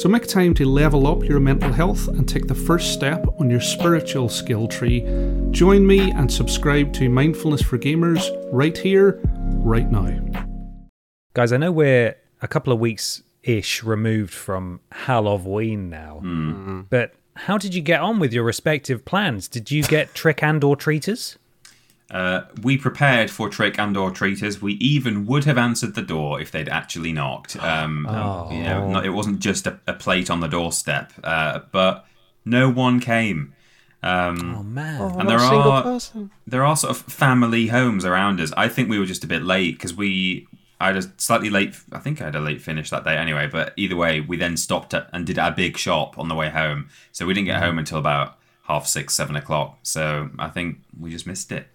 So make time to level up your mental health and take the first step on your spiritual skill tree. Join me and subscribe to Mindfulness for Gamers right here, right now. Guys, I know we're a couple of weeks ish removed from Halloween now, hmm. but how did you get on with your respective plans? Did you get trick and or treaters? Uh, we prepared for trick and or treaters. We even would have answered the door if they'd actually knocked. Um, Oh. you know, not, it wasn't just a, a plate on the doorstep, uh, but no one came. Um, Oh man. and Not there a single are person. there are sort of family homes around us. I think we were just a bit late because we I had a slightly late. I think I had a late finish that day anyway. But either way, we then stopped at, and did our big shop on the way home. So we didn't get home until about half six, seven o'clock. So I think we just missed it.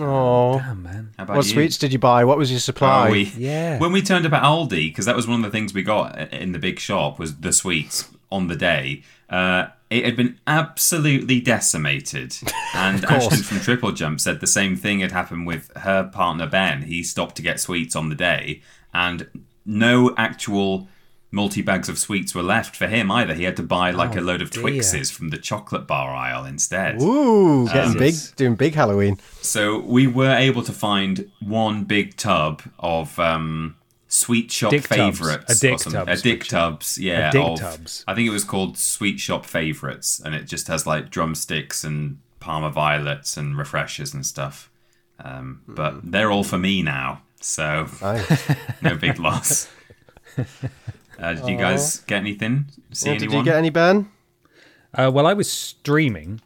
Oh, Damn, man. How about what you? sweets did you buy? What was your supply? Oh, we, Yeah. When we turned up at Aldi, because that was one of the things we got in the big shop was the sweets on the day. Uh, it had been absolutely decimated, and Ashton from Triple Jump said the same thing had happened with her partner Ben. He stopped to get sweets on the day, and no actual multi bags of sweets were left for him either. He had to buy like Oh, a load of dear. Twixes from the chocolate bar aisle instead. Ooh, getting big, doing big Halloween. So we were able to find one big tub of um, sweet shop Dick tubs. favorites. A dick or tubs, A dick tubs, yeah. dick of- tubs. I think it was called sweet shop favorites, and it just has like drumsticks and Parma violets and refreshers and stuff. Um, but they're all for me now, so Nice. no big loss. Uh, did you guys get anything? See Yeah, did anyone? you get any, Ben? Uh, well, I was streaming.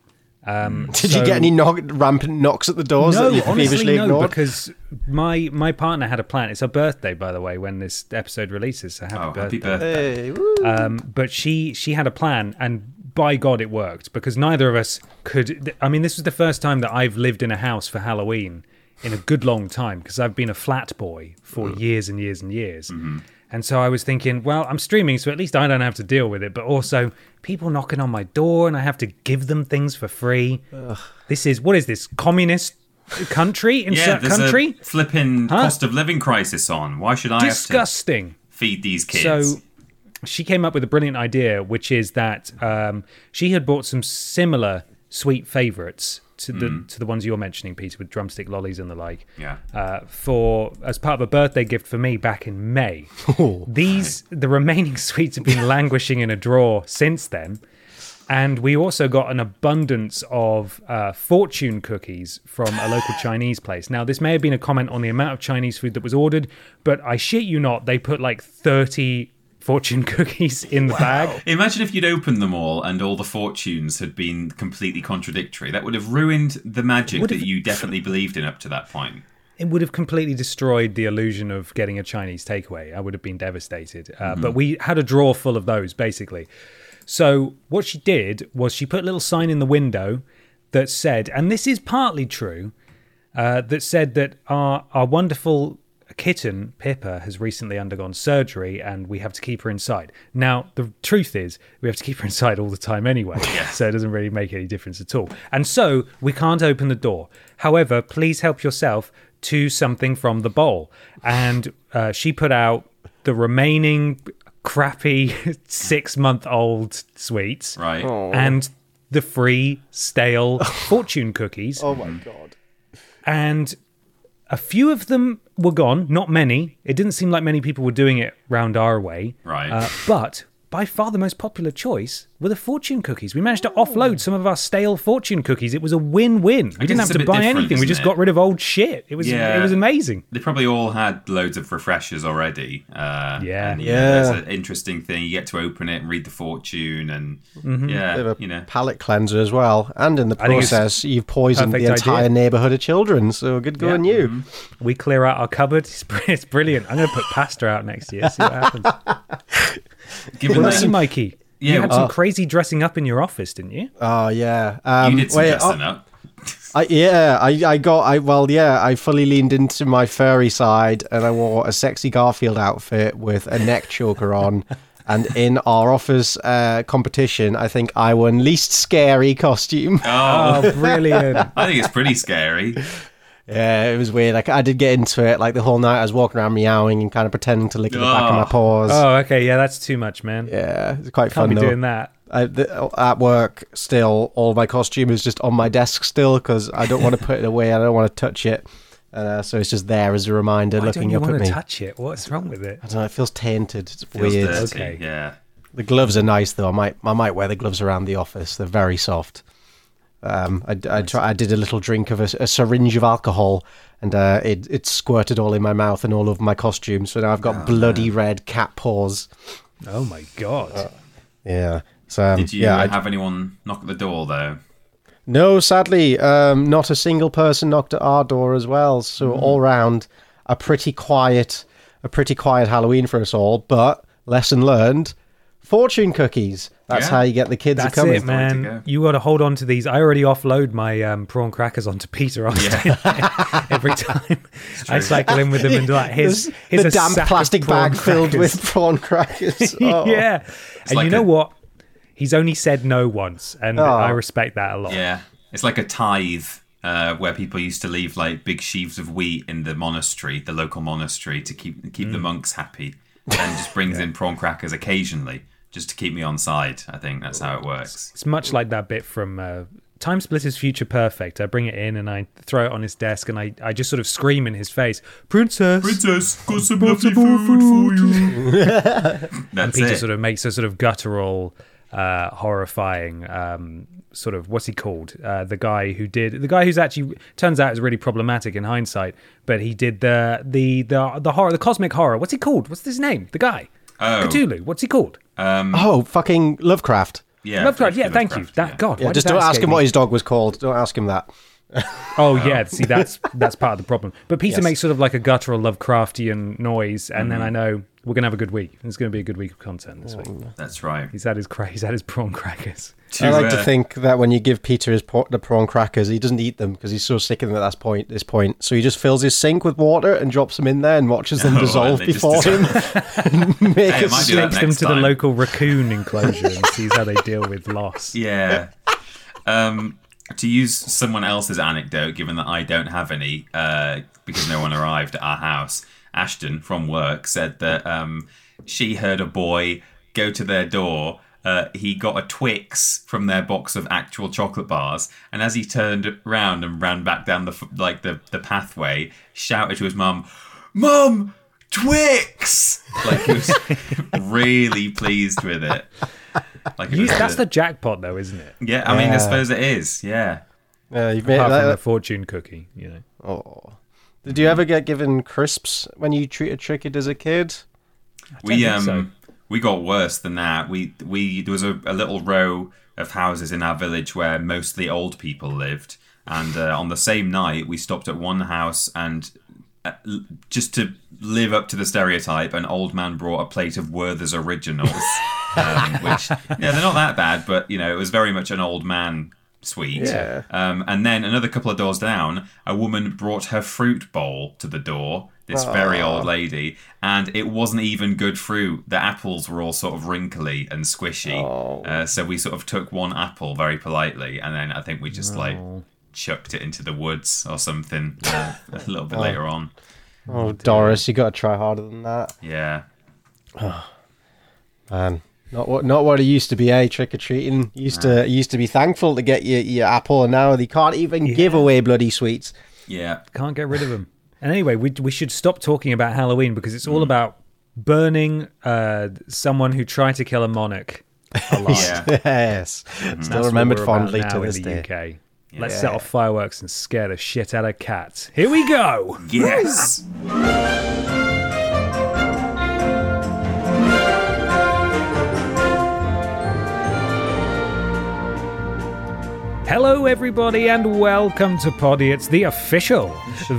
Um, Did so- you get any knock, rampant knocks at the doors No, that you honestly, feverishly no, ignored? because my my partner had a plan. It's her birthday, by the way, when this episode releases. So happy oh, birthday. happy birthday! Hey, woo. Um, but she she had a plan, and by God, it worked because neither of us could. I mean, this was the first time that I've lived in a house for Halloween in a good long time because I've been a flat boy for years and years and years. And so I was thinking, well, I'm streaming, so at least I don't have to deal with it. But also, people knocking on my door, and I have to give them things for free. This is what is this communist country? Yeah, Insert there's country? a flipping Huh? cost of living crisis on. Why should I have to Disgusting. feed these kids? So she came up with a brilliant idea, which is that um, she had bought some similar sweet favorites to the to the ones you're mentioning, Peter, with drumstick lollies and the like. Yeah. Uh, for as part of a birthday gift for me back in May. These the remaining sweets have been languishing in a drawer since then. And we also got an abundance of uh, fortune cookies from a local Chinese place. Now, this may have been a comment on the amount of Chinese food that was ordered, but I shit you not, they put like 30 fortune cookies in the bag. Imagine if you'd opened them all and all the fortunes had been completely contradictory. That would have ruined the magic that you definitely believed in up to that point. It would have completely destroyed the illusion of getting a Chinese takeaway. I would have been devastated. Uh, But we had a drawer full of those, basically. So what she did was she put a little sign in the window that said, and this is partly true, uh, that said that our our wonderful kitten Pippa has recently undergone surgery and we have to keep her inside. Now the truth is we have to keep her inside all the time anyway, so it doesn't really make any difference at all. And so we can't open the door. However, please help yourself to something from the bowl. And uh, she put out the remaining crappy six month old sweets Right. and the free stale fortune cookies. oh my god. And a few of them were gone, not many. It didn't seem like many people were doing it round our way. Right. Uh, but by far the most popular choice were the fortune cookies. We managed to offload some of our stale fortune cookies. It was a win-win. We didn't have to buy anything. We just it? got rid of old shit. It was Yeah. it was amazing. They probably all had loads of refreshers already. Uh, Yeah. and, Yeah. There's an interesting thing. You get to open it and read the fortune, and Mm-hmm. yeah, Bit of a you know, palate cleanser as well. And in the I think it's process, you've poisoned the entire idea. neighbourhood of children. So good going Yeah. you. We clear out our cupboard. It's brilliant. I'm going to put pasta out next year. See what happens. given What that you, Mikey? Yeah, you had some uh, crazy dressing up in your office, didn't you? Oh yeah. Um, you did some wait, dressing oh, up. I, yeah, I, I got, I well, yeah, I fully leaned into my furry side and I wore a sexy Garfield outfit with a neck choker on. And in our office uh, competition, I think I won least scary costume. Oh, Oh, brilliant. I think it's pretty scary. Yeah, it was weird. Like I did get into it. Like the whole night, I was walking around meowing and kind of pretending to lick at the back of my Oh. paws. oh, okay. Yeah, that's too much, man. Yeah, it's quite Can't fun be though. doing that. I, the, at work, still, all my costume is just on my desk still because I don't want to put it away. I don't want to touch it. Uh, so it's just there as a reminder, Why don't looking you up want at to me. touch it? What's wrong with it? I don't know. It feels tainted. It's Feels weird. dirty. Okay. Yeah. The gloves are nice though. I might I might wear the gloves around the office. They're very soft. Um, I, I, try, I did a little drink of a, a syringe of alcohol, and uh, it it squirted all in my mouth and all over my costume. So now I've got bloody red cat paws. Oh my god. Yeah. So um, Did you yeah, I, have anyone knock at the door though? no, sadly, um, not a single person knocked at our door as well. So Mm. all round, a pretty quiet, a pretty quiet Halloween for us all. But lesson learned: fortune cookies. That's Yeah. how you get the kids That's a coming. it, man. go. You got to hold on to these. I already offload my um, prawn crackers onto Peter Austin every time I cycle in with them and like here's There's here's the a damp plastic prawn bag filled with prawn crackers. Oh. yeah, and like you know a- what? He's only said no once, and Oh. I respect that a lot. Yeah. It's like a tithe uh, where people used to leave like big sheaves of wheat in the monastery, the local monastery, to keep keep Mm. the monks happy. And just brings in prawn crackers occasionally, just to keep me on side. I think that's how it works. It's much like that bit from uh, TimeSplitters Future Perfect. I bring it in and I throw it on his desk, and I, I just sort of scream in his face, "Princess!" Princess, got some lovely food for you. That's Peter it. sort of makes a sort of guttural, uh, horrifying um, sort of what's he called? Uh, the guy who did the guy who's actually turns out is really problematic in hindsight, but he did the the the the horror, the cosmic horror. What's he called? What's his name? The guy. Oh. Cthulhu. What's he called? Um, oh, fucking Lovecraft. yeah, Lovecraft. Yeah, H.P. thank you. Lovecraft, That. God. Yeah, why just don't ask him me? what his dog was called. Don't ask him that. Oh yeah, see that's that's part of the problem. But Peter Yes. makes sort of like a guttural Lovecraftian noise, and Mm-hmm. then I know we're gonna have a good week. It's gonna be a good week of content this week. That's right. He's had his cra- he's had his prawn crackers. I like to uh, think that when you give Peter his pra- the prawn crackers, he doesn't eat them because he's so sick of them at that point. This point, so he just fills his sink with water and drops them in there and watches them Oh, dissolve and before him. Make Hey, a it might do soup. that Takes them next to the local raccoon enclosure and sees how they deal with loss. Yeah. um, to use someone else's anecdote, given that I don't have any, uh, because no one arrived at our house, Ashton from work said that um, she heard a boy go to their door. Uh, he got a Twix from their box of actual chocolate bars, and as he turned around and ran back down the like the, the pathway, shouted to his mum, "Mum, Twix!" Like he was really pleased with it. Like You- that's the- the jackpot, though, isn't it? yeah, I mean, I suppose it is. Yeah. Yeah, you've made Apart from the fortune cookie, you know. Oh. Did you ever get given crisps when you treated Trickett as a kid? We um so. we got worse than that. We we there was a, a little row of houses in our village where mostly old people lived, and uh, on the same night we stopped at one house and. uh, Just to live up to the stereotype, an old man brought a plate of Werther's originals, um, which yeah, they're not that bad, but you know it was very much an old man sweet. Yeah. Um, and then another couple of doors down, a woman brought her fruit bowl to the door. This very old lady, and it wasn't even good fruit. The apples were all sort of wrinkly and squishy. Uh, so we sort of took one apple very politely, and then I think we just like chucked it into the woods or something uh, a little bit later on. Oh, Doris, you got to try harder than that, Yeah. man. Not what not what it used to be, eh? Trick or treating used to used to be thankful to get your, your apple, and now they can't even give away bloody sweets. Yeah. Can't get rid of them. And anyway, we we should stop talking about Halloween because it's all about burning uh, someone who tried to kill a monarch alive. Yeah. yes, That's still what remembered fondly to in this the day. UK. Let's set off fireworks and scare the shit out of cats. Here we go. Yes. Hello, everybody, and welcome to Poddy. It's the official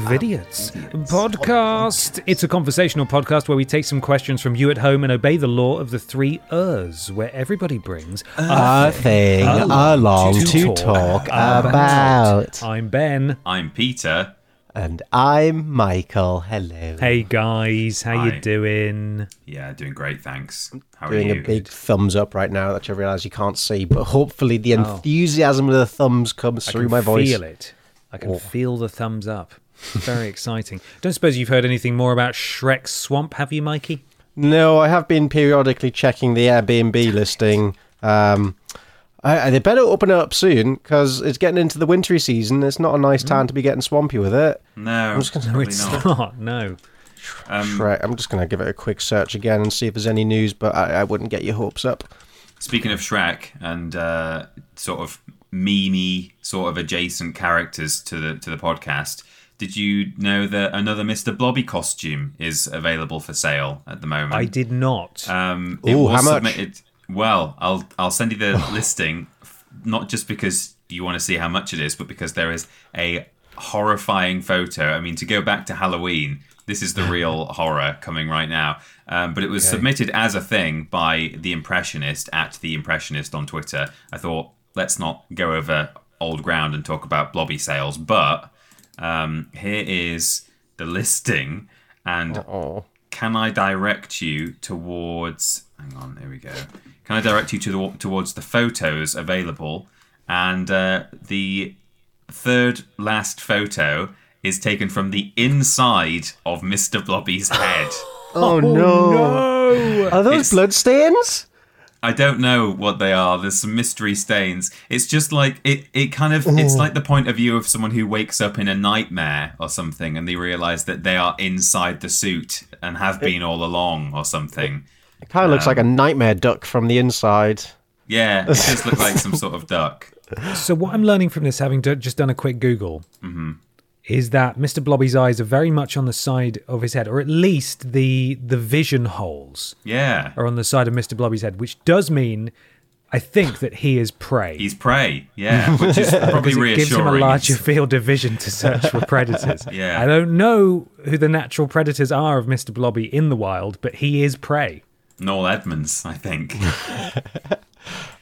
Vidiots podcast. It's a conversational podcast where we take some questions from you at home and obey the law of the three Ers, where everybody brings A thing along to to talk talk about. I'm Ben. I'm Peter. And I'm Michael. Hello. Hey guys, how you doing? Yeah, doing great, thanks. How Doing are you? a big thumbs up right now that I realise you can't see, but hopefully the Oh. enthusiasm of the thumbs comes I through my voice. I feel it. I can Oh. feel the thumbs up. Very exciting. Don't suppose you've heard anything more about Shrek's Swamp, have you, Mikey? No, I have been periodically checking the Airbnb listing. Um, I, I- they better open it up soon because it's getting into the wintry season. It's not a nice time to be getting swampy with it. No, I'm just gonna- No, it's not. not. No. Um, Right, I'm just going to give it a quick search again and see if there's any news, but I, I wouldn't get your hopes up. Speaking of Shrek and uh, sort of memey, sort of adjacent characters to the to the podcast, did you know that another Mr. Blobby costume is available for sale at the moment? I did not. Um, it Ooh, was how much? submitted. Well, I'll I'll send you the listing, not just because you want to see how much it is, but because there is a horrifying photo. I mean, to go back to Halloween, this is the real horror coming right now. Um, but it was submitted as a thing by the Impressionist at the Impressionist on Twitter. I thought let's not go over old ground and talk about blobby sales, but um, here is the listing and Oh, can I direct you towards? Hang on, here we go. Can I direct you to the, towards the photos available? And uh, the third last photo is taken from the inside of Mr. Blobby's head. oh, no. no! Are those It's- blood stains? I don't know what they are. There's some mystery stains. It's just like it. It kind of. It's like the point of view of someone who wakes up in a nightmare or something, and they realize that they are inside the suit and have been all along, or something. It kind of looks like a um, nightmare duck from the inside. Yeah, it does look like some sort of duck. So what I'm learning from this, having do- just done a quick Google, mm-hmm. is that Mr. Blobby's eyes are very much on the side of his head, or at least the the vision holes Yeah, are on the side of Mr. Blobby's head, which does mean, I think, that he is prey. he's prey. Yeah, which is probably because it gives him a larger field of vision to search for predators. Yeah. I don't know who the natural predators are of Mr. Blobby in the wild, but he is prey. Noel Edmonds, I think.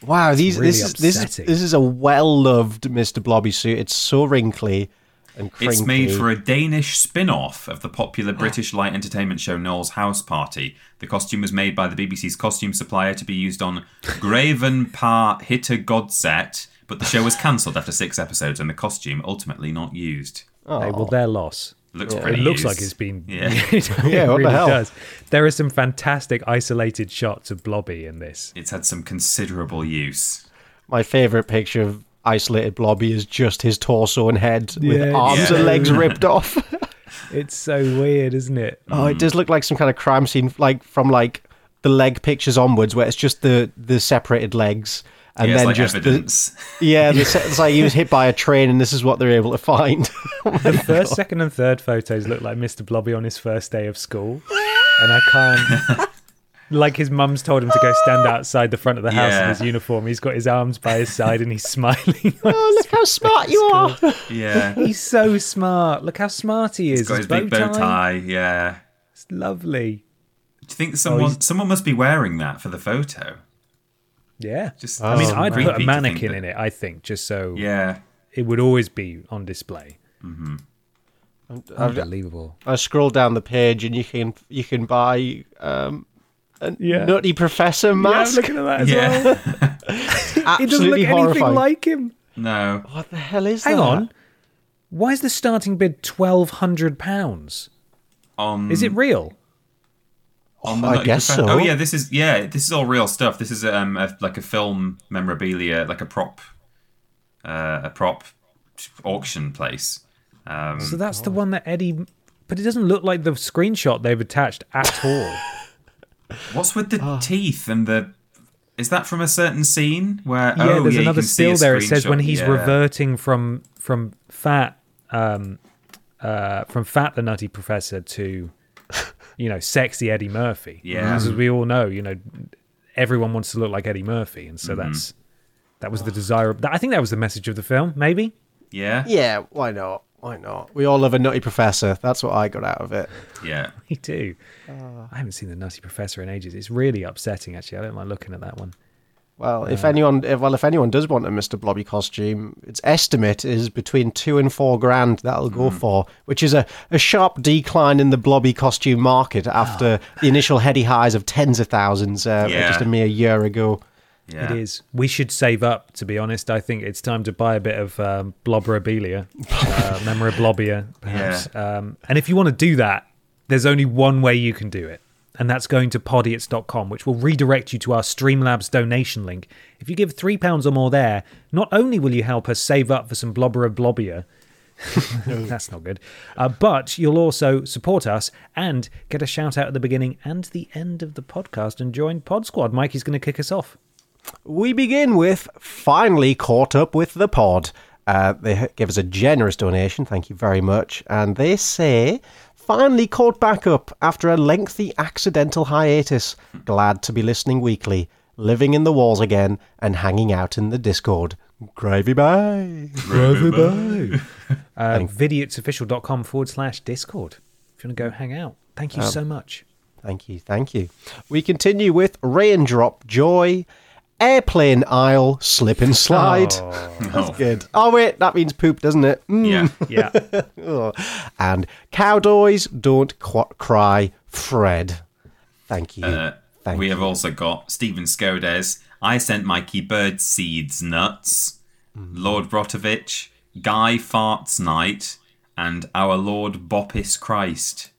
Wow, these really this is this is this is a well loved Mr. Blobby suit. It's so wrinkly and crinkly. It's made for a Danish spin off of the popular British light entertainment show Noel's House Party. The costume was made by the BBC's costume supplier to be used on Graven Par Hitter Godset, but the show was cancelled after six episodes and the costume ultimately not used. Oh. Hey, well, their loss. Looks It pretty looks used. like it's been. Yeah. Yeah, what the hell? does. There are some fantastic isolated shots of Blobby in this. It's had some considerable use. My favorite picture of isolated Blobby is just his torso and head with Yeah, arms yeah. and legs ripped off. It's so weird, isn't it? oh, it mm. does look like some kind of crime scene, like from like the leg pictures onwards, where it's just the the separated legs. And yeah, then like just evidence. the yeah, the, it's like he was hit by a train, and this is what they're able to find. Oh the first, second, and third photos look like Mr. Blobby on his first day of school, and I can't. Like his mum's told him to go stand outside the front of the house in his uniform. He's got his arms by his side and he's smiling. oh, look how smart you are! yeah. he's so smart. Look how smart he is. He's got his big bow tie. Yeah. It's lovely. Do you think oh, someone he's- someone must be wearing that for the photo? Yeah. Just I mean, Oh, I'd put a mannequin that- in it. I think just so Yeah. it would always be on display. Mm-hmm. Uh, I've, Unbelievable. I scroll down the page, and you can you can buy um, a Yeah. nutty professor Yeah, I'm mask. looking at that as Yeah. well. It doesn't Absolutely look anything horrifying. like him. No. what the hell is Hang that? Hang on. Why is the starting bid twelve hundred pounds? On Is it real? On the I guess Professor- so. Oh yeah, this is yeah, this is all real stuff. This is um a, like a film memorabilia, like a prop, uh, a prop auction place. Um, So that's the one that Eddie. But it doesn't look like the screenshot they've attached at all. what's with the Ah. teeth and the? Is that from a certain scene where? yeah, oh, there's yeah, you another can see a still there. It says when he's Yeah. reverting from from fat, um, uh, from fat the Nutty Professor to, you know, sexy Eddie Murphy. Yeah. as we all know, you know, everyone wants to look like Eddie Murphy, and so Mm-hmm. that's That was the desire. I think that was the message of the film. Maybe. Yeah. Yeah, why not? Why not? We all love a nutty professor. That's what I got out of it. Yeah. Me too. I haven't seen the Nutty Professor in ages. It's really upsetting, actually. I don't like looking at that one. Well, if anyone, if, well, if anyone does want a Mr. Blobby costume, its estimate is between two and four grand. That'll go for, which is a, a sharp decline in the Blobby costume market after the initial heady highs of tens of thousands uh, Yeah. just a mere year ago. Yeah. It is. We should save up, to be honest. I think it's time to buy a bit of um, blobberabilia, uh, memorabilia, perhaps. Um, and if you want to do that, there's only one way you can do it. And that's going to podiots.com, which will redirect you to our Streamlabs donation link. If you give £3 or more there, not only will you help us save up for some blobberabilia, that's not good. Uh, but you'll also support us and get a shout out at the beginning and the end of the podcast and join Pod Squad. Mikey's going to kick us off. We begin with finally caught up with the pod. Uh, they give us a generous donation, thank you very much. And they say, finally caught back up after a lengthy accidental hiatus. Glad to be listening weekly, living in the walls again, and hanging out in the Discord. Gravy bye. Gravy bye. uh, Vidiotsofficial.com forward slash Discord. If you want to go hang out. Thank you so much. Thank you, thank you. We continue with Raindrop Joy, Airplane Aisle, Slip and Slide. Oh. Good. Oh, wait, that means poop, doesn't it? Mm. Yeah. Yeah. Oh. And Cowdoys Don't Qu- Cry, Fred. Thank you. Uh, Thank we you. have also got Stephen Skodes. I sent Mikey bird seeds nuts. Mm-hmm. Lord Brotovich, Guy Farts Night, and our Lord Boppis Christ.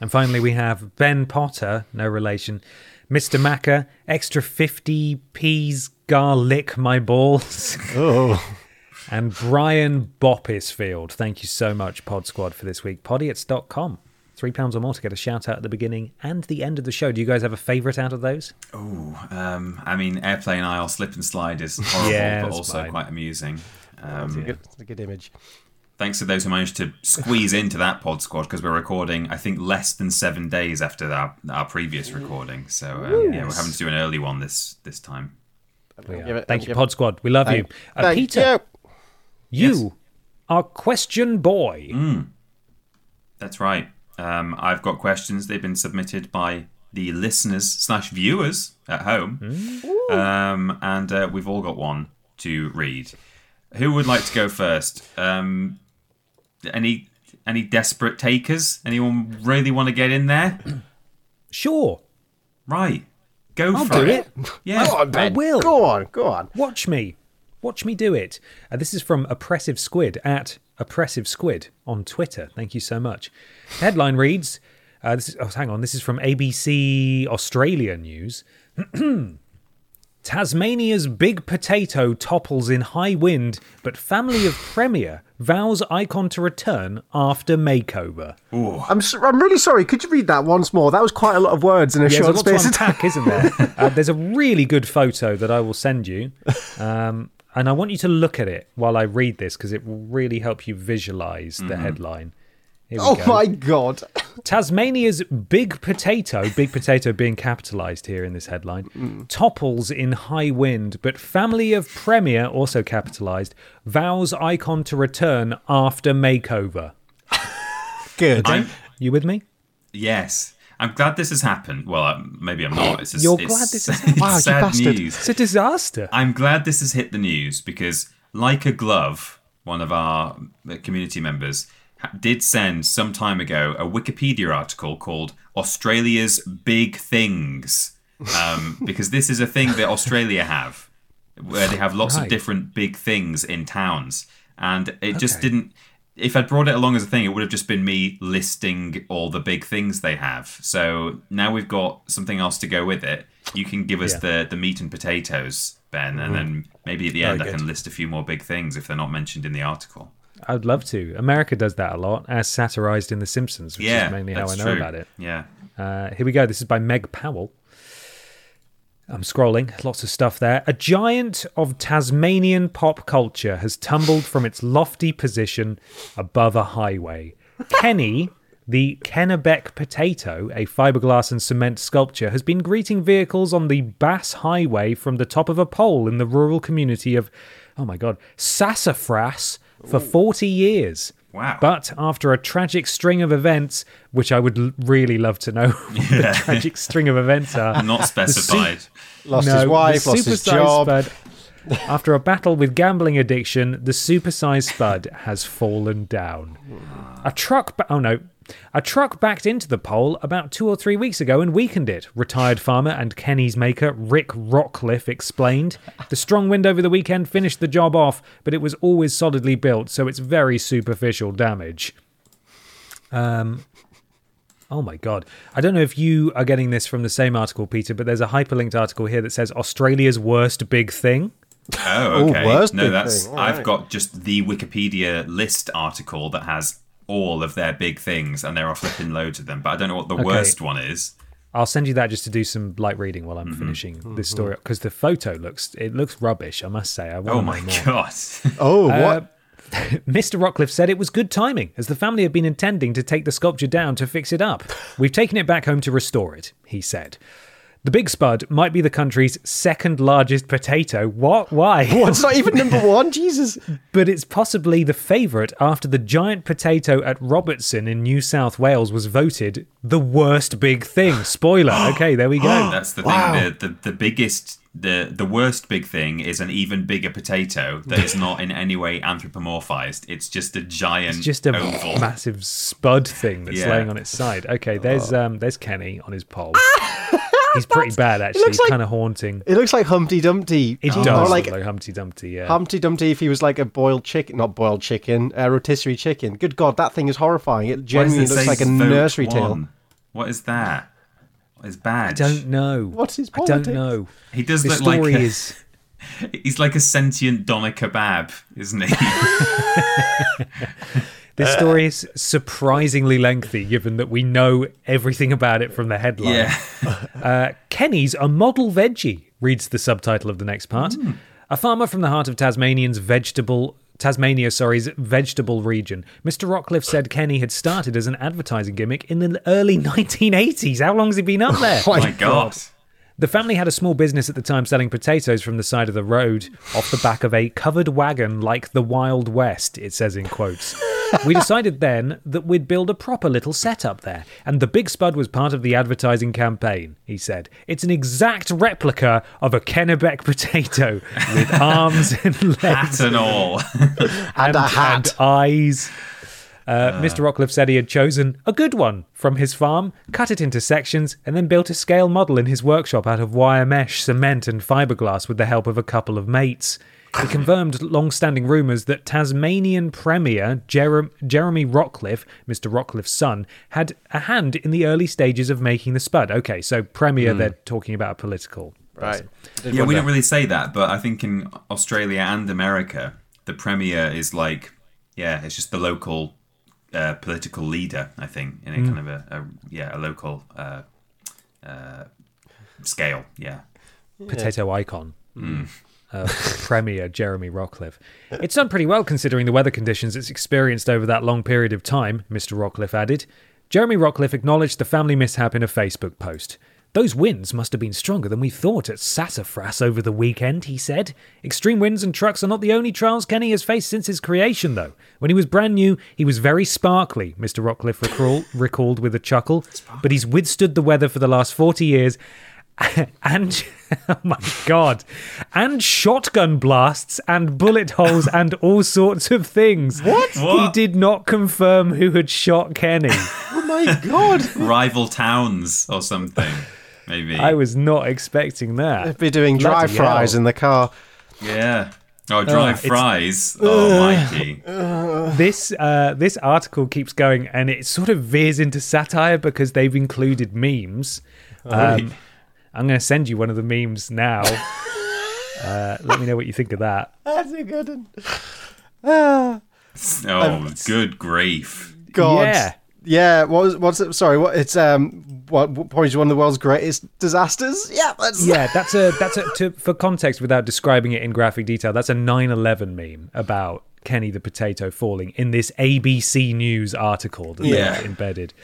and finally, we have Ben Potter, no relation. Mr. Macca, extra 50 peas garlic my balls. oh. and Brian Boppisfield. Thank you so much, Pod Squad, for this week. Podiots.com. Three pounds or more to get a shout out at the beginning and the end of the show. Do you guys have a favourite out of those? Oh, um, I mean, airplane aisle slip and slide is horrible, Yeah, but also fine. quite amusing. Um, Good, it's a good image. Thanks to those who managed to squeeze into that pod squad because we're recording, I think, less than seven days after our, our previous recording. So um, yeah, we're having to do an early one this this time. We it- Thank you, Pod Squad. We love Thank, you. Uh, Peter, you. you are question boy. Mm. That's right. Um, I've got questions. They've been submitted by the listeners slash viewers at home, um, and uh, we've all got one to read. Who would like to go first? Um, any any desperate takers? Anyone really want to get in there? Sure. Right, go I'll for do it. it. Yeah. Go on, Ben. I will. Go on, go on. Watch me. Watch me do it. Uh, this is from Oppressive Squid at Oppressive Squid on Twitter. Thank you so much. Headline reads uh, this is, oh, hang on. This is from ABC Australia News. Tasmania's big potato topples in high wind, but family of Premier vows icon to return after makeover. I'm, s- I'm really sorry. Could you read that once more? That was quite a lot of words in a Yeah, short there's a lot space to of time. unpack, isn't there? Uh, there's a really good photo that I will send you, um, and I want you to look at it while I read this because it will really help you visualize the headline. Here Oh go. my god. Tasmania's big potato, big potato being capitalized here in this headline, topples in high wind, but family of Premier, also capitalized, vows icon to return after makeover. Good. I'm, You with me? yes, I'm glad this has happened. Well, um, maybe I'm not. It's just, You're it's, glad this has it's Wow, you sad bastard. news. It's a disaster. I'm glad this has hit the news because, like a glove, one of our community members ha- did send some time ago a Wikipedia article called Australia's Big Things. Um, because this is a thing that Australia have, where they have lots Right. of different big things in towns. And it just didn't. If I'd brought it along as a thing, it would have just been me listing all the big things they have. So now we've got something else to go with it. You can give us Yeah. the, the meat and potatoes, Ben, and then maybe at the end I can list a few more big things if they're not mentioned in the article. I'd love to. America does that a lot, as satirized in The Simpsons, which yeah, is mainly how I know true. about it. Yeah. Uh, here we go. This is by Meg Powell. I'm scrolling, lots of stuff there. A giant of Tasmanian pop culture has tumbled from its lofty position above a highway. Kenny, The Kennebec potato, a fiberglass and cement sculpture, has been greeting vehicles on the Bass Highway from the top of a pole in the rural community of, oh my god, Sassafras for 40 years. Wow. But after a tragic string of events, which I would l- really love to know what the tragic string of events are, Not specified. Lost no, his wife, lost his job. Spud, after a battle with gambling addiction, the supersized Spud has fallen down. A truck. Ba- oh no. A truck backed into the pole about two or three weeks ago and weakened it, retired farmer and Kenny's maker Rick Rockliff explained. The strong wind over the weekend finished the job off, but it was always solidly built, so it's very superficial damage. Um, Oh my god. I don't know if you are getting this from the same article, Peter, but there's a hyperlinked article here that says Australia's worst big thing. Oh, okay. worst no, big that's. thing. All I've right. got just the Wikipedia list article that has all of their big things, and there are flipping loads of them. But I don't know what the worst one is. I'll send you that just to do some light reading while I'm Mm-hmm. finishing this story because the photo looks it looks rubbish. I must say. I want Oh my know more. god! Oh, Uh, what? Mr. Rockliff said it was good timing, as the family had been intending to take the sculpture down to fix it up. We've taken it back home to restore it, he said. The Big Spud might be the country's second largest potato. What? Why? What's not even number one? Jesus. but it's possibly the favourite after the giant potato at Robertson in New South Wales was voted the worst big thing. Spoiler. Okay, there we go. That's the thing. The, the the biggest, the the worst big thing is an even bigger potato that is not in any way anthropomorphized. It's just a giant, It's just a oval. massive spud thing that's Yeah. laying on its side. Okay, there's um there's Kenny on his pole. He's pretty bad actually. looks He's like- kind of haunting. It looks like Humpty Dumpty. It Or does like look like Humpty Dumpty. Yeah. Humpty Dumpty if he was like a boiled chicken, not boiled chicken, a rotisserie chicken. Good God, that thing is horrifying. It genuinely it looks like a vote nursery tale. What is that? What is badge? I don't know. What's his I don't know. He does The look story like a, is he's like a sentient doner kebab, isn't he? this story is surprisingly lengthy, given that we know everything about it from the headline. yeah. Uh, Kenny's a model veggie, reads the subtitle of the next part. A farmer from the heart of Tasmanian's vegetable Tasmania, sorry's vegetable region. Mr. Rockliff said Kenny had started as an advertising gimmick in the early 1980s. How long has he been up there? Oh my god. The family had a small business at the time selling potatoes from the side of the road off the back of a covered wagon like the Wild West, it says in quotes. We decided then that we'd build a proper little setup there, and the Big Spud was part of the advertising campaign, he said. It's an exact replica of a Kennebec potato with arms and legs Hat and all. And a hat. and eyes. Uh, Mr. Rockliff said he had chosen a good one from his farm, cut it into sections, and then built a scale model in his workshop out of wire mesh, cement, and fiberglass with the help of a couple of mates. He confirmed long standing rumours that Tasmanian Premier Jer- Jeremy Rockliff, Mr. Rockliff's son, had a hand in the early stages of making the Spud. Okay, so Premier, they're talking about a political. Right. yeah, we don't really say that, but I think in Australia and America, the premier is like, yeah, it's just the local uh, political leader. I think in a Hmm. kind of a, a yeah a local uh, uh, scale. Yeah. potato icon. Uh, Premier Jeremy Rockliff. It's done pretty well considering the weather conditions it's experienced over that long period of time, Mr. Rockliff added. Jeremy Rockliff acknowledged the family mishap in a Facebook post. Those winds must have been stronger than we thought at Sassafras over the weekend, he said. Extreme winds and trucks are not the only trials Kenny has faced since his creation, though. When he was brand new, he was very sparkly, Mr. Rockliff recall, recalled with a chuckle. But he's withstood the weather for the last 40 years and oh my god and shotgun blasts and bullet holes and all sorts of things what he did not confirm who had shot kenny Oh my God. Rival towns or something. Maybe. i was not expecting that They'd Be doing dry Bloody fries hell. in the car. Yeah. Oh, dry it's- fries. Oh, Mikey. this uh, this article keeps going and it sort of veers into satire because they've included memes um, i'm going to send you one of the memes now uh, let me know what you think of that That's a good one. Ah, Oh, good grief. God. Yeah. Yeah. What was, what's it? Sorry. What? It's um. What? what Probably one of the world's greatest disasters. Yeah. That's. Yeah, that's a that's a to, for context without describing it in graphic detail. That's a 9/11 meme about Kenny the Potato falling in this ABC News article that Yeah. they've embedded.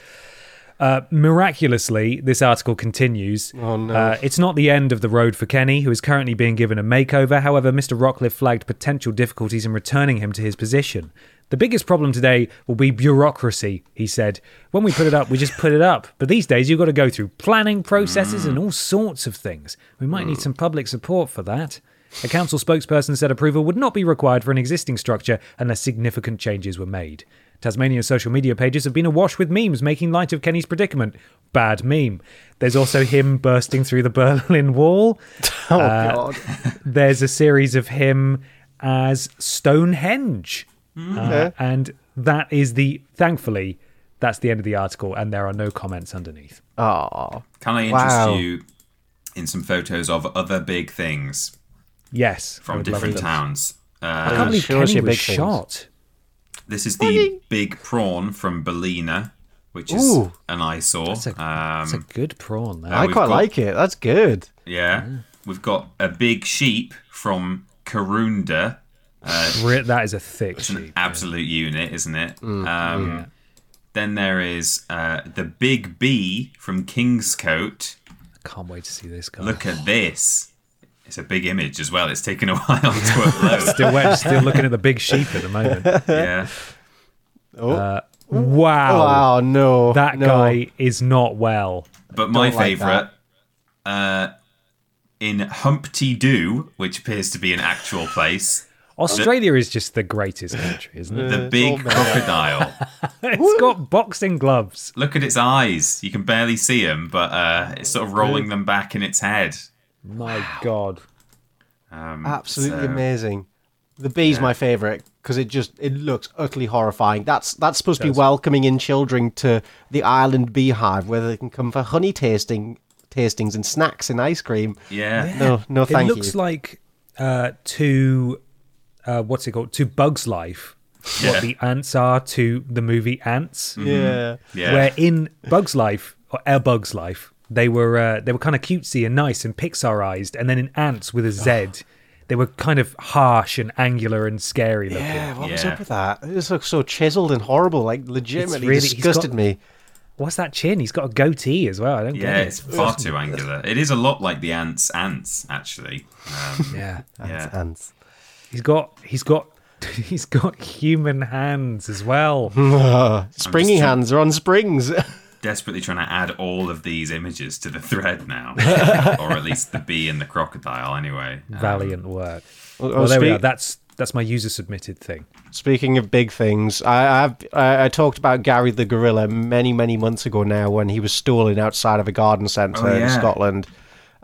Uh, miraculously, this article continues. Oh, no. Uh, it's not the end of the road for Kenny, who is currently being given a makeover. However, Mr. Rockliff flagged potential difficulties in returning him to his position. The biggest problem today will be bureaucracy, he said. When we put it up, we just put it up. But these days, you've got to go through planning processes and all sorts of things. We might need some public support for that. A council spokesperson said approval would not be required for an existing structure unless significant changes were made. Tasmania's social media pages have been awash with memes making light of Kenny's predicament. Bad meme. There's also him bursting through the Berlin Wall. Oh Uh, God. There's a series of him as Stonehenge. Mm-hmm. Uh, and that is the, thankfully, that's the end of the article, and there are no comments underneath. Oh. Can I interest Wow. you in some photos of other big things Yes. From different those. towns? I Uh, can't believe Show us Kenny your was big things. shot. this is the big prawn from Ballina, which is Ooh. an eyesore. That's a, that's a Um, good prawn there. I quite got- like it. That's good. yeah, we've got a big sheep from Karunda. Re- that is a thick It's an sheep. absolute unit, isn't it? Mm, um, Then there is uh, the big B from Kingscote. I can't wait to see this guy. Look at this. It's a big image as well. It's taken a while to upload. Still, we're still looking at the big sheep at the moment. yeah. Oh, Wow. wow, no. That no. guy is not well. But my Don't like favourite, uh, in Humpty Doo, which appears to be an actual place, Australia is just the greatest country, isn't it? the big crocodile. It's got boxing gloves. Look at its eyes. You can barely see them, but uh, it's sort of rolling them back in its head. My God. Um, Absolutely so- amazing. The bee's my favorite because it just it looks utterly horrifying. That's that's supposed to be welcoming in children to the island beehive where they can come for honey tasting tastings and snacks and ice cream. Yeah. No, no, thank you. it looks you. like uh, to uh, what's it called? To Bugs Life. Yeah. What the ants are to the movie Ants. yeah. Yeah. Where in Bugs Life or A Bugs Life, they were uh, they were kind of cutesy and nice and Pixarized, and then in Ants with a Z, they were kind of harsh and angular and scary looking. Yeah, what was Yeah. up with that? It just looks so chiseled and horrible. Like legitimately really- disgusted got- me. What's that chin? He's got a goatee as well. I don't Yeah, get it. it's far too angular. It is a lot like the ants' ants, actually. Um, Yeah, yeah. Ants. He's got he's got he's got human hands as well. Springy try- hands are on springs. Desperately trying to add all of these images to the thread now, or at least the bee and the crocodile. Anyway, Um, Valiant work. Well, Well, there we are. That's that's my user submitted thing. Speaking of big things, I, I've I, I talked about Gary the gorilla many many months ago now when he was stalling outside of a garden centre Oh, in. Scotland.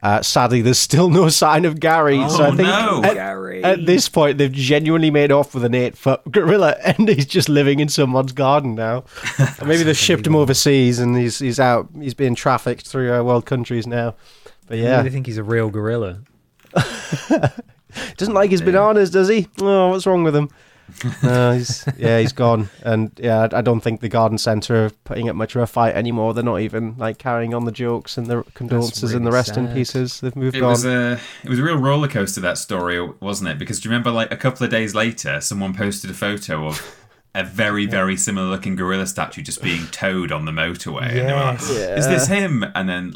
Uh, sadly, there's still no sign of Gary. so I Oh, think no. at, Gary. at this point they've genuinely made off with an eight foot gorilla, and he's just living in someone's garden now. Maybe they've shipped him overseas, and he's he's out. He's being trafficked through uh, world countries now. But yeah, really think he's a real gorilla. doesn't like his bananas, does he? Oh, what's wrong with him? No, he's yeah, he's gone, and yeah, I I don't think the garden centre are putting up much of a fight anymore. They're not even like carrying on the jokes and the condolences and the really rest in pieces. They've moved It on. was a it was a real roller coaster that story, wasn't it? Because do you remember, like a couple of days later, someone posted a photo of a very very similar looking gorilla statue just being towed on the motorway, and they were like, Yes. "Is this him?" And then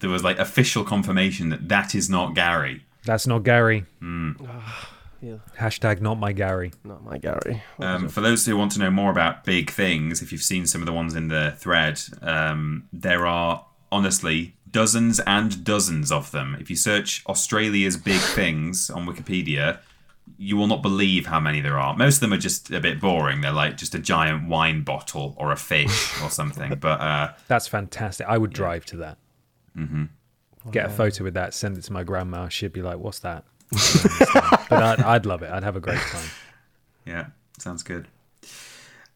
there was like official confirmation that that is not Gary. That's not Gary. Hmm. Yeah. Hashtag not my Gary. Not my Gary. Um, for those who want to know more about big things, if you've seen some of the ones in the thread, um, there are honestly dozens and dozens of them. If you search Australia's big things on Wikipedia, you will not believe how many there are. Most of them are just a bit boring. They're like just a giant wine bottle or a fish or something. But uh, That's fantastic. I would drive to that. Mm-hmm. Get a photo with that, send it to my grandma. She'd be like, "What's that?" But I'd, I'd love it. I'd have a great time. yeah, sounds good.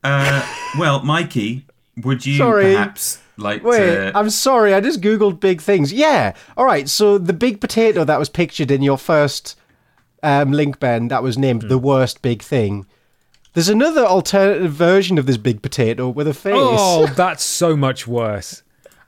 Uh, well, Mikey, would you Sorry. perhaps like Wait, to? I'm sorry. I just googled big things. Yeah. All right. So the big potato that was pictured in your first um, link, Ben, that was named the worst big thing. There's another alternative version of this big potato with a face. Oh, that's so much worse.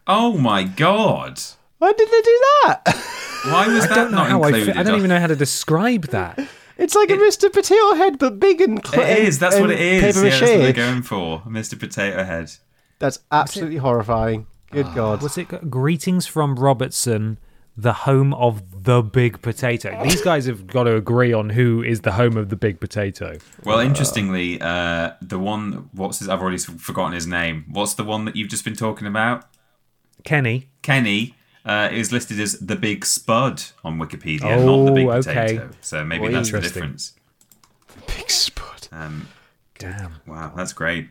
oh my god! Why did they do that? Why was I that don't know not how I. included? Fi- I don't even know how to describe that. It's like a Mr. Potato Head, but big and cl- It is. That's and what it is. Paper Yeah, that's what they're mache. going for, Mr. Potato Head. That's absolutely horrifying. Good God. What's it? got? Greetings from Robertson, the home of the big potato. These guys have got to agree on who is the home of the big potato. Well, interestingly, uh, the one what's his? I've already forgotten his name. What's the one that you've just been talking about? Kenny. Kenny uh, is listed as the Big Spud on Wikipedia, not the Big Oh, okay. Potato. So maybe Well, that's the difference. Big spud. Um, Damn. wow, that's great.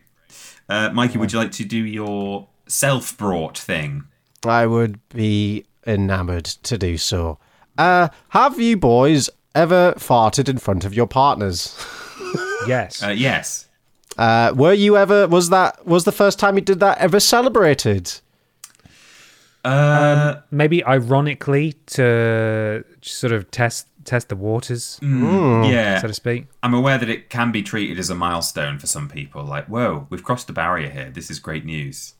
Uh, Mikey, would you like to do your self-brought thing? I would be enamored to do so. Uh, have you boys ever farted in front of your partners? Yes. Uh, yes. Uh, were you ever? Was that was the first time you did that ever celebrated? Uh, Maybe ironically to sort of test test the waters, yeah. so to speak. I'm aware that it can be treated as a milestone for some people. Like, whoa, we've crossed the barrier here. This is great news.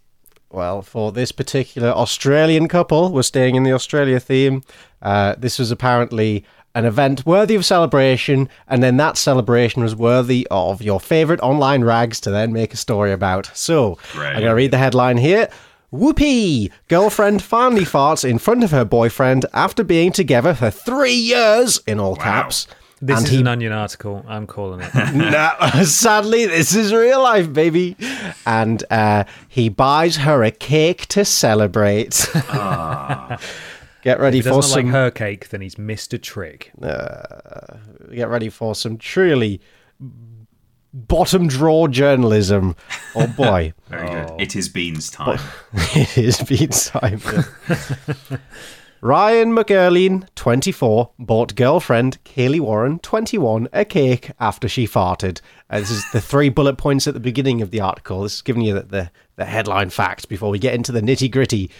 Well, for this particular Australian couple, we're staying in the Australia theme. Uh, this was apparently an event worthy of celebration, and then that celebration was worthy of your favourite online rags to then make a story about. So, Great. I'm going to read the headline here. Whoopee! Girlfriend finally farts in front of her boyfriend after being together for three years, in all caps. This and is he an Onion article. I'm calling it. no, sadly, this is real life, baby. And uh, he buys her a cake to celebrate. Get ready If he for doesn't some. like her cake, then he's missed a trick. Get ready for some truly bottom drawer journalism. Oh boy, Very good. It is beans time. it is beans time. Ryan McErlean, 24, bought girlfriend Kaylee Warren, 21, a cake after she farted. Uh, this is the three bullet points at the beginning of the article. This is giving you the, the, the headline facts before we get into the nitty gritty.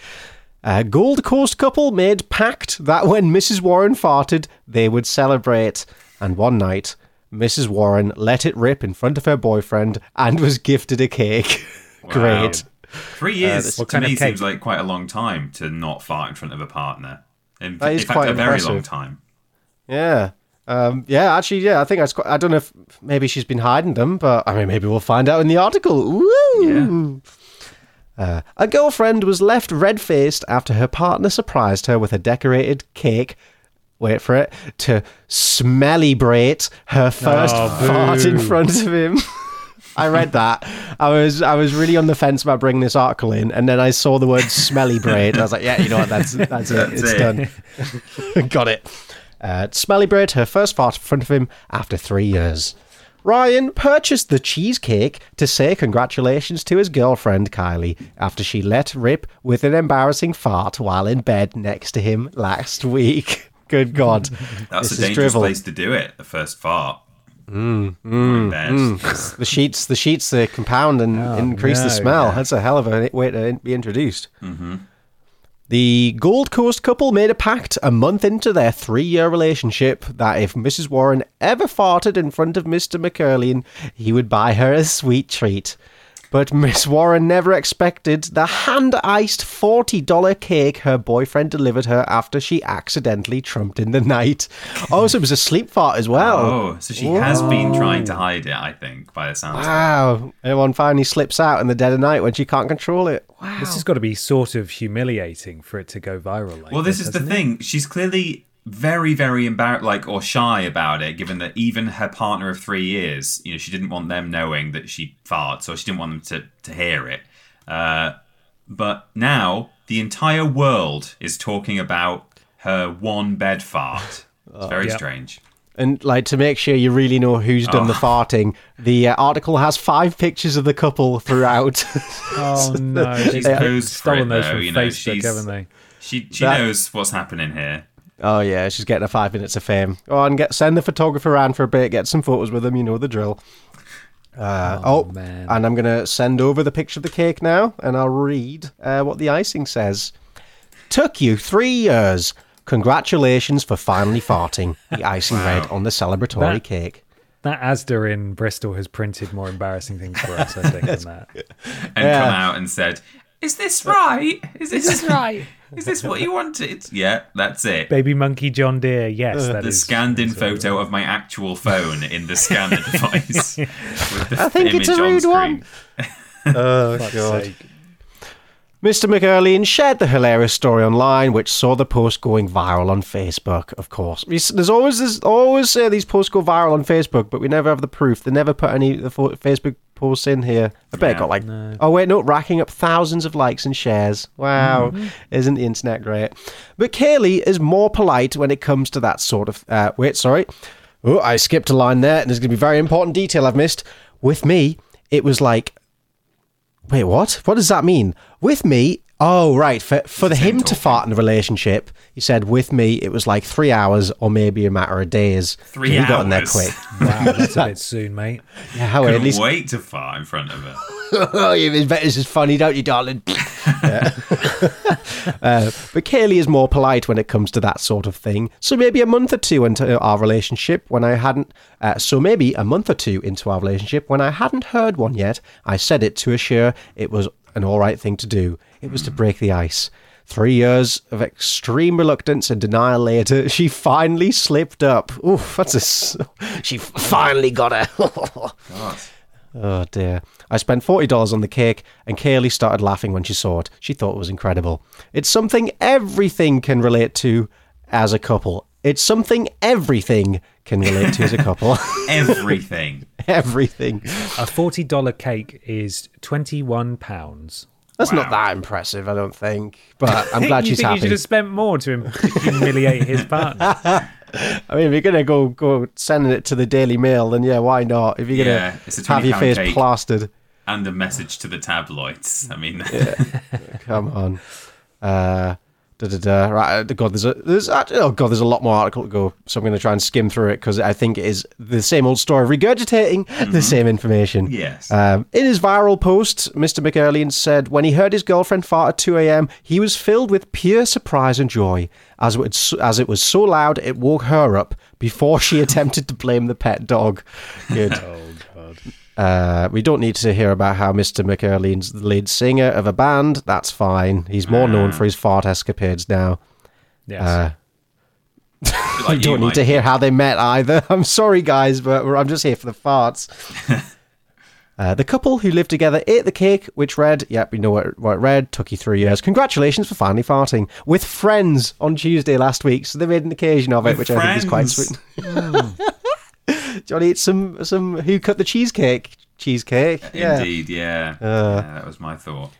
A Gold Coast couple made pact that when Mrs. Warren farted, they would celebrate. And one night, Mrs. Warren let it rip in front of her boyfriend and was gifted a cake. Great. Three years What to kind of me seems like quite a long time to not fart in front of a partner. In, That is in fact, quite a very long time. Yeah. Um, yeah, actually, yeah, I think that's quite. I don't know if maybe she's been hiding them, but I mean, maybe we'll find out in the article. Woo! Uh, a girlfriend was left red faced after her partner surprised her with a decorated cake. Wait for it to smellybrate her first Oh, fart in front of him. I read that. I was I was really on the fence about bringing this article in, and then I saw the word smelly braid. I was like, yeah, you know what? That's that's it. That's it's it. done. Got it. Uh, Smelly Bread, her first fart in front of him after three years. Ryan purchased the cheesecake to say congratulations to his girlfriend Kylie after she let rip with an embarrassing fart while in bed next to him last week. Good God. That's This a is dangerous drivel. place to do it. The first fart. Mm, in bed. The sheets, the sheets, they compound and increase the smell. yeah. That's a hell of a way to be introduced. Mm-hmm. The Gold Coast couple made a pact a month into their three-year relationship that if Mrs. Warren ever farted in front of Mr. McErlean, he would buy her a sweet treat. But Miss Warren never expected the hand-iced $40 cake her boyfriend delivered her after she accidentally trumped in the night. Oh, so it was a sleep fart as well. Oh, so she has been trying to hide it, I think, by the sounds of it. Wow. Everyone finally slips out in the dead of night when she can't control it. Wow. This has got to be sort of humiliating for it to go viral. Like Well, this is the hasn't it? thing. She's clearly very, very embarrassed, like, or shy about it, given that even her partner of three years, you know, she didn't want them knowing that she farts, or she didn't want them to, to hear it. Uh, but now the entire world is talking about her one bed fart. It's very Yep. strange. And like to make sure you really know who's done the farting, the uh, article has five pictures of the couple throughout. Oh no, She's they've posed for stolen it, those though, from you know, Facebook, she's- haven't they? She she That- knows what's happening here. Oh yeah, she's getting a five minutes of fame. Go on, get send the photographer around for a bit, get some photos with him. You know the drill. Uh, oh, man. and I'm gonna send over the picture of the cake now, and I'll read uh, what the icing says. Took you three years. Congratulations for finally farting. The icing read on the celebratory That- cake. That Asda in Bristol has printed more embarrassing things for us, I think, than that. And Yeah. come out and said, Is this right? Is this, right? Is this what you wanted? Yeah, that's it. Baby monkey John Deere. Yes, uh, that the is- scanned in that's what it photo of my actual phone in the scanner device. with the I think it's a rude screen. one. Oh, God. sake. Mr. McErlean shared the hilarious story online, which saw the post going viral on Facebook. Of course, there's always there's always say these posts go viral on Facebook, but we never have the proof. They never put any the fo- Facebook posts in here. I bet it got like oh wait no, racking up thousands of likes and shares. Wow, isn't the internet great? But Kaylee is more polite when it comes to that sort of. Uh, wait, sorry. Oh, I skipped a line there, and there's going to be very important detail I've missed. With me, it was like Wait, what? What does that mean? With me? Oh, right. For for the him to fart in a relationship, he said with me it was like three hours or maybe a matter of days. Three he got in there quick. Wow, that's a bit soon, mate. Yeah, how Couldn't at least. wait to fart in front of her. oh, you bet this is funny, don't you, darling? Uh, but Kaylee is more polite when it comes to that sort of thing. So maybe a month or two into our relationship, when I hadn't. Uh, so maybe a month or two into our relationship, when I hadn't heard one yet, I said it to assure it was an all right thing to do. It was to break the ice. Three years of extreme reluctance and denial later, she finally slipped up. Oof, that's a. s- She finally got her. Oh dear. I spent $40 on the cake and Kaylee started laughing when she saw it. She thought it was incredible. It's something everything can relate to as a couple. It's something everything can relate to as a couple. Everything. everything. A forty-dollar cake is twenty-one pounds. That's not that impressive, I don't think. But I'm glad you she's think You should have spent more to hum- humiliate his partner. I mean, if you're gonna go go sending it to the Daily Mail, then yeah, why not? If you're Yeah, gonna it's a have your face plastered, And a message to the tabloids. I mean, come on. Uh, da, da, da. Right, uh, God, there's a there's actually, oh God, there's a lot more article to go, so I'm going to try and skim through it because I think it is the same old story, regurgitating the same information. yes. Um, in his viral post, Mr. McErlean said when he heard his girlfriend fart at 2 a.m., he was filled with pure surprise and joy, as it, was, as it was so loud it woke her up before she attempted to blame the pet dog. Good. Oh. Uh, we don't need to hear about how Mr. McErlean's the lead singer of a band. That's fine. He's more known for his fart escapades now. Yes. Uh, Like we don't need to hear how they met either. I'm sorry, guys, but I'm just here for the farts. Uh, the couple who lived together ate the cake, which read, yep, we know what, what it read, took you three years. Congratulations for finally farting. With friends on Tuesday last week, so they made an occasion of it, With which I think is quite friends. Sweet. Johnny, eat some, some who cut the cheesecake? Cheesecake? Yeah. Indeed, yeah. Uh. yeah. That was my thought.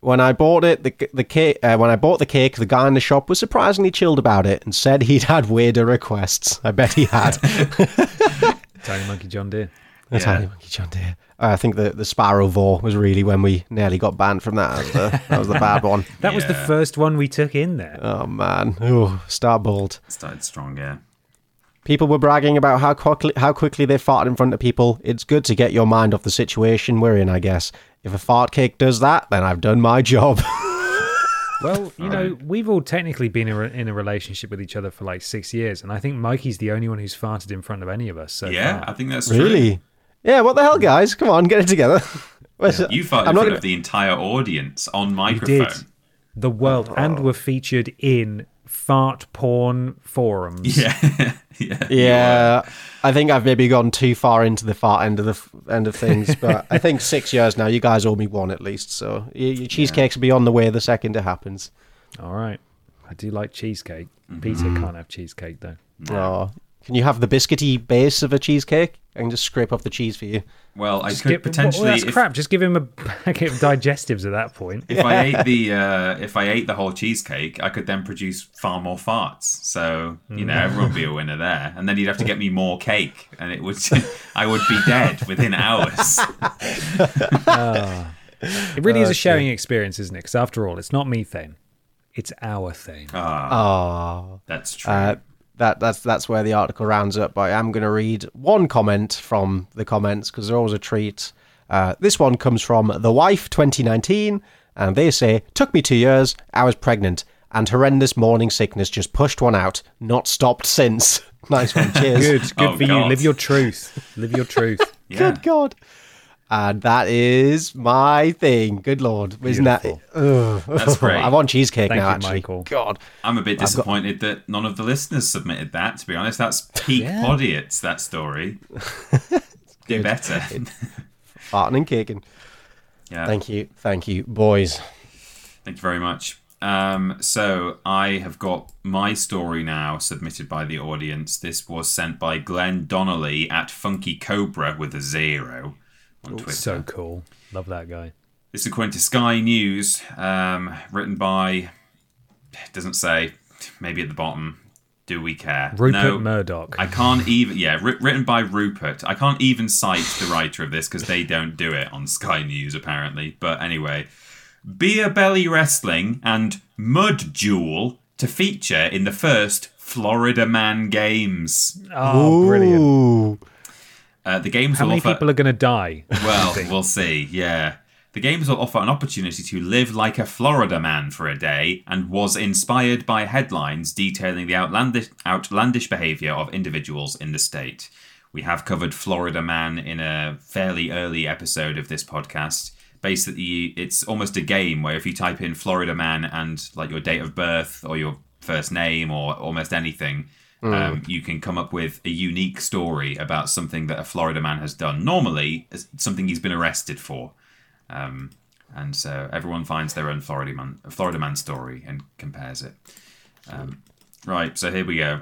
When I bought it, the the cake. Uh, when I bought the cake, the guy in the shop was surprisingly chilled about it and said he'd had weirder requests. I bet he had. Tiny monkey John Deere. The Yeah. tiny monkey John Deere. I think the the Sparrow Vor was really when we nearly got banned from that. That was the, that was the bad one. That was the first one we took in there. Oh man, oh start bold. Started strong, yeah. People were bragging about how quickly how quickly they farted in front of people. It's good to get your mind off the situation we're in, I guess. If a fart cake does that, then I've done my job. Well, you know, we've all technically been in a, in a relationship with each other for like six years, and I think Mikey's the only one who's farted in front of any of us. So yeah, far. I think that's true. really? Yeah. What the hell, guys? Come on, get it together. Where's it? You farted in I'm front gonna- of the entire audience on we microphone. did the world, and were featured in fart porn forums. Yeah, yeah. Yeah, I think I've maybe gone too far into the far end of the f- end of things, but I think six years now. You guys owe me one at least, so your, your cheesecakes will be on the way the second it happens. All right, I do like cheesecake. Mm-hmm. Peter can't have cheesecake though. Oh, can you have the biscuity base of a cheesecake? I can just scrape off the cheese for you. Well, I Just could give- potentially. Well, that's if, crap. Just give him a packet of digestives at that point. if I ate the uh, if I ate the whole cheesecake, I could then produce far more farts. So you know, everyone would be a winner there. And then you'd have to get me more cake, and it would I would be dead within hours. It really is a sharing experience, isn't it? Because after all, it's not methane; it's our thing. Ah, Oh, that's true. uh, that that's that's where the article rounds up. But I am going to read one comment from the comments because they're always a treat. Uh, this one comes from the wife 2019, and they say, "Took me two years. I was pregnant, and horrendous morning sickness just pushed one out. Not stopped since." nice one. Cheers. Good, good Oh, for you. Live your truth. Live your truth. yeah. Good God. And that is my thing. Good lord, isn't that? Ugh. That's great. I want cheesecake Thank now. you, actually, Michael. God, I'm a bit disappointed that none of the listeners submitted that. To be honest, that's peak Yeah. podiots. That story. Do better. farting and kicking. yeah. Thank you, thank you, boys. Thank you very much. Um, so I have got my story now submitted by the audience. This was sent by Glenn Donnelly at Funky Cobra with a zero on Twitter. So cool. Love that guy. This is according to Sky News, um, written by. Doesn't say. Maybe at the bottom. Do we care? Rupert no, Murdoch. I can't even. Yeah, wri- written by Rupert. I can't even cite the writer of this because they don't do it on Sky News apparently. But anyway, Beer Belly Wrestling and Mud Duel to feature in the first Florida Man Games. oh, brilliant. Uh, the games How will many offer. people are going to die? Well, we'll see. Yeah. The games will offer an opportunity to live like a Florida man for a day and was inspired by headlines detailing the outlandish, outlandish behavior of individuals in the state. We have covered Florida man in a fairly early episode of this podcast. Basically, it's almost a game where if you type in Florida man and like your date of birth or your first name or almost anything, um, you can come up with a unique story about something that a Florida man has done. Normally, something he's been arrested for. Um, and so everyone finds their own Florida man, Florida man story and compares it. Um, right, so here we go.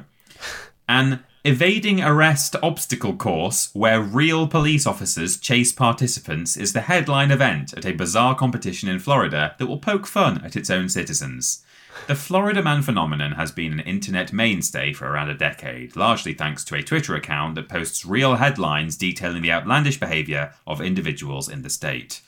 An evading arrest obstacle course where real police officers chase participants is the headline event at a bizarre competition in Florida that will poke fun at its own citizens. The Florida Man phenomenon has been an internet mainstay for around a decade, largely thanks to a Twitter account that posts real headlines detailing the outlandish behavior of individuals in the state.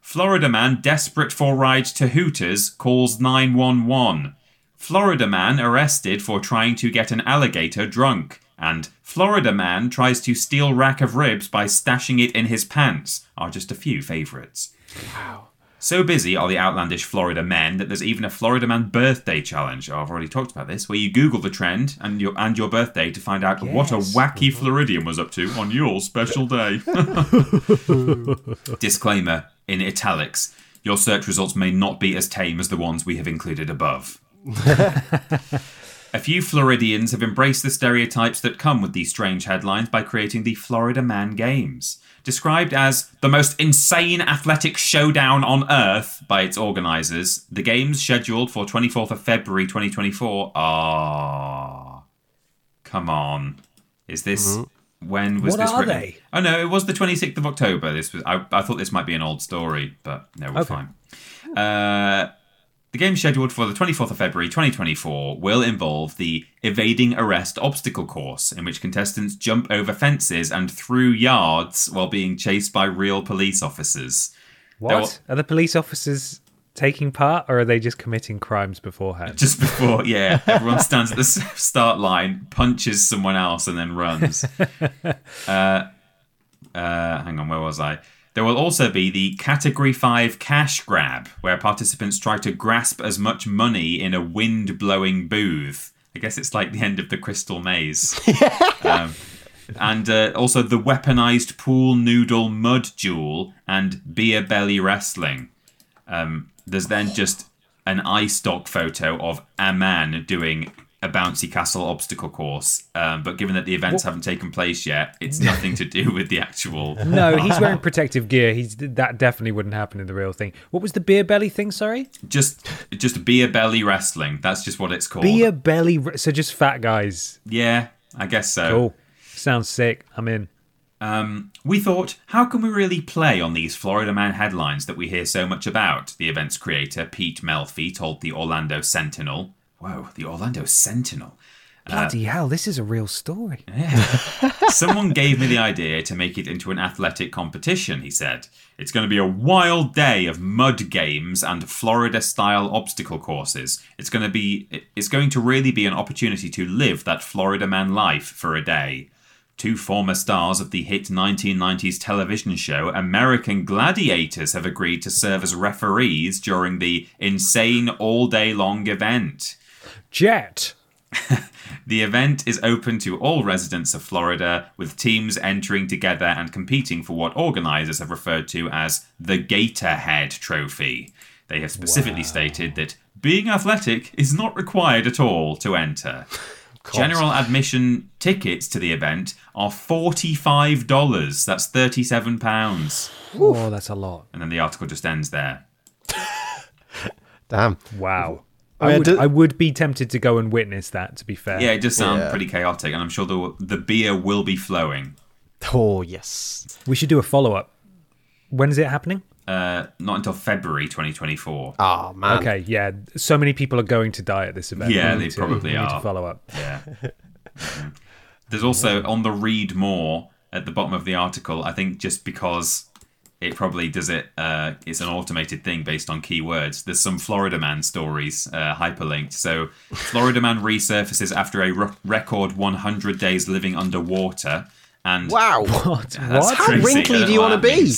Florida man desperate for ride to Hooters calls 911. Florida man arrested for trying to get an alligator drunk. And Florida man tries to steal rack of ribs by stashing it in his pants are just a few favourites. Wow. So busy are the outlandish Florida men that there's even a Florida man birthday challenge. Oh, I've already talked about this, where you Google the trend and your and your birthday to find out what a wacky mm-hmm. Floridian was up to on your special day. Disclaimer in italics: Your search results may not be as tame as the ones we have included above. A few Floridians have embraced the stereotypes that come with these strange headlines by creating the Florida Man Games. Described as the most insane athletic showdown on earth by its organisers, the games scheduled for 24th of February 2024 are. Come on. Is this. When was What this are written? they? Oh no, it was the 26th of October. This was I, I thought this might be an old story, but no, we're Okay. fine. Uh, the game scheduled for the 24th of February 2024 will involve the evading arrest obstacle course, in which contestants jump over fences and through yards while being chased by real police officers. What? Are the police officers taking part or are they just committing crimes beforehand? Just before, yeah, everyone stands at the start line, punches someone else, and then runs. uh, uh, hang on, where was I? There will also be the Category 5 cash grab, where participants try to grasp as much money in a wind blowing booth. I guess it's like the end of the Crystal Maze. um, and uh, also the weaponized pool noodle mud duel and beer belly wrestling. Um, there's then just an iStock photo of a man doing a bouncy castle obstacle course. Um, but given that the events haven't taken place yet, it's nothing to do with the actual. no, he's wearing protective gear. He's that definitely wouldn't happen in the real thing. What was the beer belly thing? Sorry, Just, just beer belly wrestling. That's just what it's called. beer belly. So just fat guys. Yeah, I guess so. Cool. Sounds sick. I'm in. Um, we thought, how can we really play on these Florida Man headlines that we hear so much about? The event's creator, Pete Melfi, told the Orlando Sentinel. Whoa, the Orlando Sentinel. Bloody uh, hell, this is a real story. Someone gave me the idea to make it into an athletic competition, he said. It's going to be a wild day of mud games and Florida style obstacle courses. It's going to be it's going to really be an opportunity to live that Florida man life for a day. Two former stars of the hit 1990s television show American Gladiators have agreed to serve as referees during the insane all day long event. Jet. The event is open to all residents of Florida, with teams entering together and competing for what organizers have referred to as the Gatorhead Trophy. They have specifically stated that being athletic is not required at all to enter. General admission tickets to the event are $45. That's £37. Oh, that's a lot. And then the article just ends there. Damn. Wow. I I, would, do- I would be tempted to go and witness that, to be fair. Yeah, it does sound Yeah. pretty chaotic, and I'm sure the, the beer will be flowing. Oh yes. We should do a follow up. When is it happening? Uh, not until February 2024. Oh man. Okay, yeah. So many people are going to die at this event. Yeah, they to- probably we Need are. to follow up. Yeah. There's also on the read more at the bottom of the article. I think just because it probably does it, uh, it's an automated thing based on keywords. There's some Florida Man stories uh, hyperlinked. So, Florida Man resurfaces after a r- record 100 days living underwater. And Wow. What? That's what? How wrinkly don't you wanna be?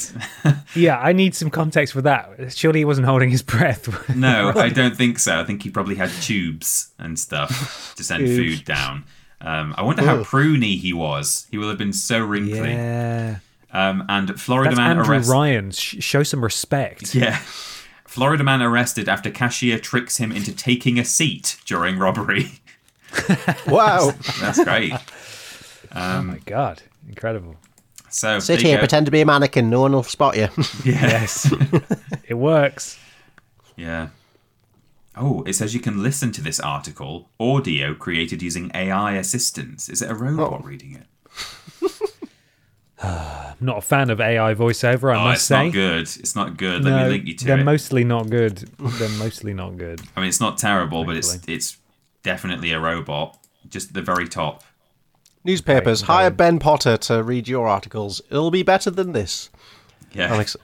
Yeah, I need some context for that. Surely he wasn't holding his breath. No, I don't think so. I think he probably had tubes and stuff to send food down. Um, I wonder how pruny he was. He will have been so wrinkly. yeah. Um, and Florida That's man Andrew arrested. Ryan. Sh- show some respect. Yeah. Florida man arrested after cashier tricks him into taking a seat during robbery. Wow. That's great. Oh my god. Incredible. So Sit here, go. pretend to be a mannequin. No one will spot you. Yes. it works. Yeah. Oh, it says you can listen to this article, audio created using AI assistance. Is it a robot reading it? I'm not a fan of AI voiceover, I oh, must it's say. not good. It's not good. Let No, me link you to they're it. mostly not good. They're mostly not good. I mean, it's not terrible, but it's it's definitely a robot. Just the very top. Newspapers, Right, hire. Ben Potter to read your articles. It'll be better than this. Yeah. Alex,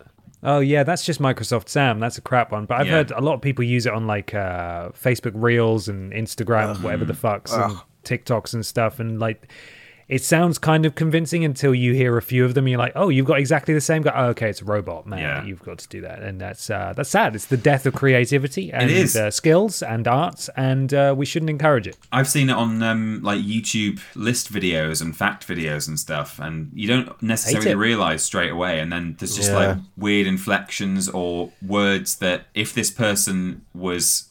Oh yeah, that's just Microsoft Sam. That's a crap one. But I've Yeah. heard a lot of people use it on like uh, Facebook Reels and Instagram, whatever the fucks, and TikToks and stuff. And like, it sounds kind of convincing until you hear a few of them. And you're like, oh, you've got exactly the same guy. Oh, okay, it's a robot, man. Yeah. You've got to do that, and that's uh, that's sad. It's the death of creativity and is. Uh, skills and arts, and uh, we shouldn't encourage it. I've seen it on um, like YouTube list videos and fact videos and stuff, and you don't necessarily realize straight away. And then there's just Yeah. like weird inflections or words that if this person was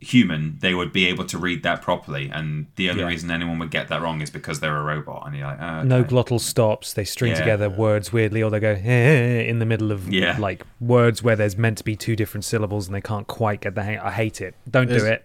human, they would be able to read that properly. And the only Yeah. reason anyone would get that wrong is because they're a robot. And you're like, oh, No glottal stops. They string Yeah. together words weirdly, or they go in the middle of Yeah. like words where there's meant to be two different syllables and they can't quite get the hang. I hate it. Don't do it.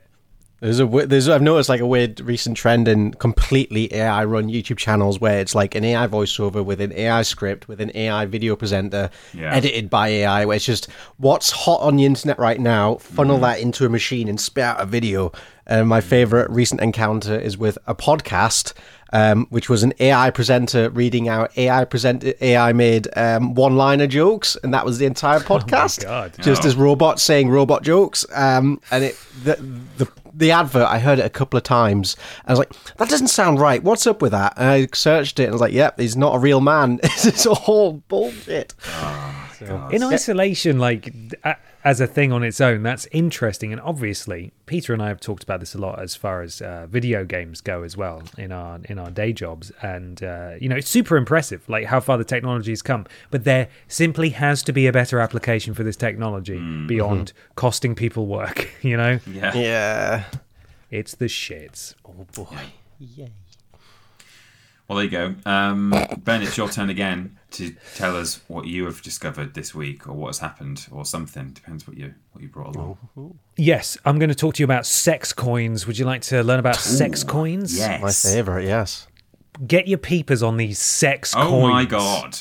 There's a there's I've noticed like a weird recent trend in completely AI run YouTube channels where it's like an AI voiceover with an AI script with an AI video presenter Yeah. edited by AI where it's just what's hot on the internet right now funnel that into a machine and spit out a video. And my favorite recent encounter is with a podcast um, which was an AI presenter reading out AI present AI made um, one liner jokes and that was the entire podcast. God. Just Oh. as robots saying robot jokes. Um, and it the, the the advert I heard it a couple of times. I was like, that doesn't sound right. What's up with that? And I searched it and I was like, yep, he's not a real man. it's all bullshit. Ah, In isolation, like a- as a thing on its own, that's interesting. And obviously, Peter and I have talked about this a lot as far as uh, video games go as well in our in our day jobs. And uh, you know, it's super impressive, like how far the technology has come. But there simply has to be a better application for this technology beyond costing people work. You know, Yeah. Yeah. it's the shits. Oh boy. Yay. Well, there you go. Um, ben, it's your turn again to tell us what you have discovered this week, or what has happened, or something. Depends what you what you brought along. Yes, I'm going to talk to you about sex coins. Would you like to learn about sex coins? Yes. My favorite, yes. Get your peepers on these sex Oh coins. Oh my god.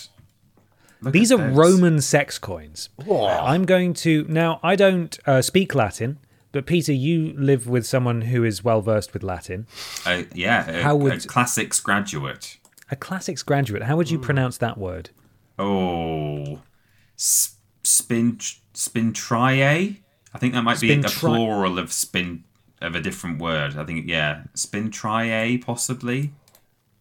Look These are those. Roman sex coins. I'm going to now. I don't uh, speak Latin, but Peter, you live with someone who is well versed with Latin. Uh, yeah, a, How would- a classics graduate. A classics graduate. How would you pronounce that word? Oh, S- spin spintriae. I think that might be a plural of spin of a different word. I think yeah, spintriae possibly.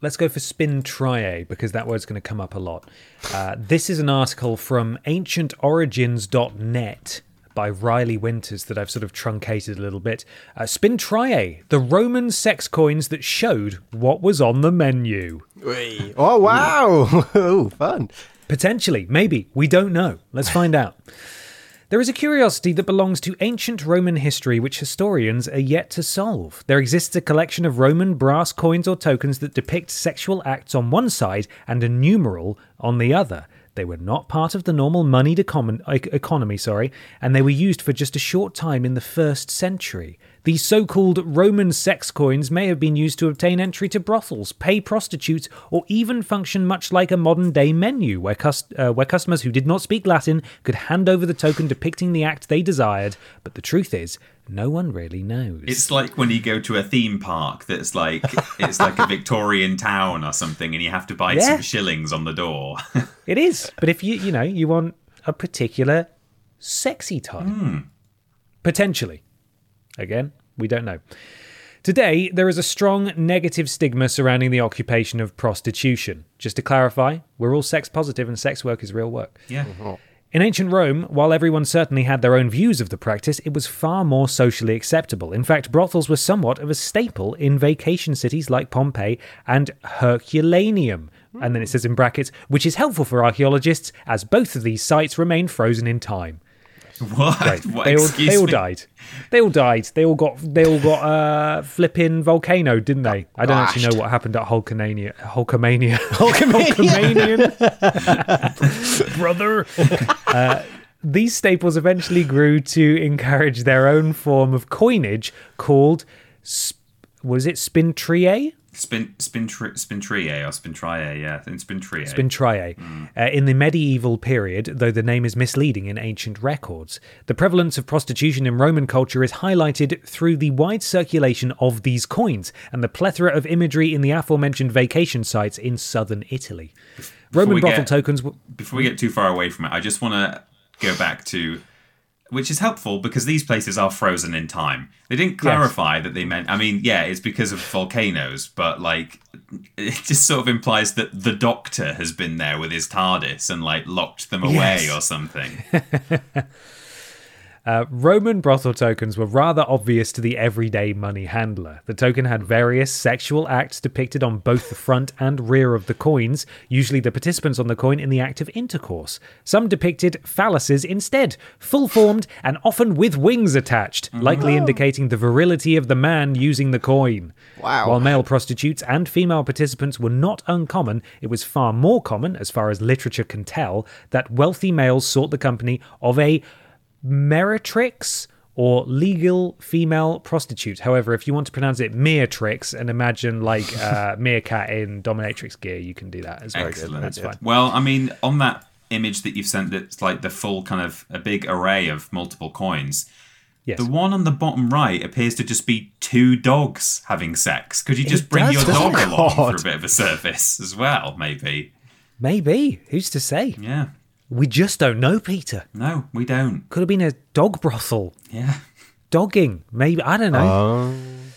Let's go for spin triae because that word's going to come up a lot. Uh, this is an article from ancientorigins.net. by Riley Winters that I've sort of truncated a little bit. Uh, Spintriae, the Roman sex coins that showed what was on the menu. Oh wow! oh, fun. Potentially, maybe. We don't know. Let's find out. There is a curiosity that belongs to ancient Roman history which historians are yet to solve. There exists a collection of Roman brass coins or tokens that depict sexual acts on one side and a numeral on the other. They were not part of the normal moneyed econ- economy, sorry, and they were used for just a short time in the first century. These so called Roman sex coins may have been used to obtain entry to brothels, pay prostitutes, or even function much like a modern day menu where, cust- uh, where customers who did not speak Latin could hand over the token depicting the act they desired. But the truth is, no one really knows. It's like when you go to a theme park that's like it's like a Victorian town or something, and you have to buy Yeah. some shillings on the door. It is. But if you, you know, you want a particular sexy type, potentially. Again, we don't know. Today, there is a strong negative stigma surrounding the occupation of prostitution. Just to clarify, we're all sex positive and sex work is real work. yeah. In ancient Rome, while everyone certainly had their own views of the practice, it was far more socially acceptable. In fact, brothels were somewhat of a staple in vacation cities like Pompeii and Herculaneum. And then it says in brackets, which is helpful for archaeologists as both of these sites remain frozen in time. What? Right. what? They all, they all died. They all died. They all got they all got uh flipping volcano, didn't they? I don't actually know what happened at Hulkamania. Hulkamania. Hulkamanian. Brother. Uh, these staples eventually grew to encourage their own form of coinage called sp- was it spintriae? Spin, spin, tri- spintriae or spintriae, yeah, I think spintriae. Spintriae. Uh, in the medieval period, though the name is misleading in ancient records, the prevalence of prostitution in Roman culture is highlighted through the wide circulation of these coins and the plethora of imagery in the aforementioned vacation sites in southern Italy. Roman brothel get- tokens. W- Before we get too far away from it, I just want to go back to, which is helpful because these places are frozen in time. They didn't clarify that they meant. I mean, yeah, it's because of volcanoes, but like, it just sort of implies that the Doctor has been there with his TARDIS and like locked them away Yes. or something. Uh, Roman brothel tokens were rather obvious to the everyday money handler. The token had various sexual acts depicted on both the front and rear of the coins, usually the participants on the coin in the act of intercourse. Some depicted phalluses instead, full formed and often with wings attached, likely indicating the virility of the man using the coin. Wow. While male prostitutes and female participants were not uncommon, it was far more common, as far as literature can tell, that wealthy males sought the company of a meretrix or legal female prostitute. However, if you want to pronounce it meretrix and imagine like uh, meerkat in dominatrix gear, you can do that as well. Excellent. That's fine. Well, I mean, on that image that you've sent, that's like the full kind of a big array of multiple coins. Yes. The one on the bottom right appears to just be two dogs having sex. Could you just bring does, your dog along God. for a bit of a service as well? Maybe. Maybe. Who's to say? Yeah. We just don't know, Peter. No, we don't. Could have been a dog brothel. Yeah. Dogging. Maybe. I don't know. Oh,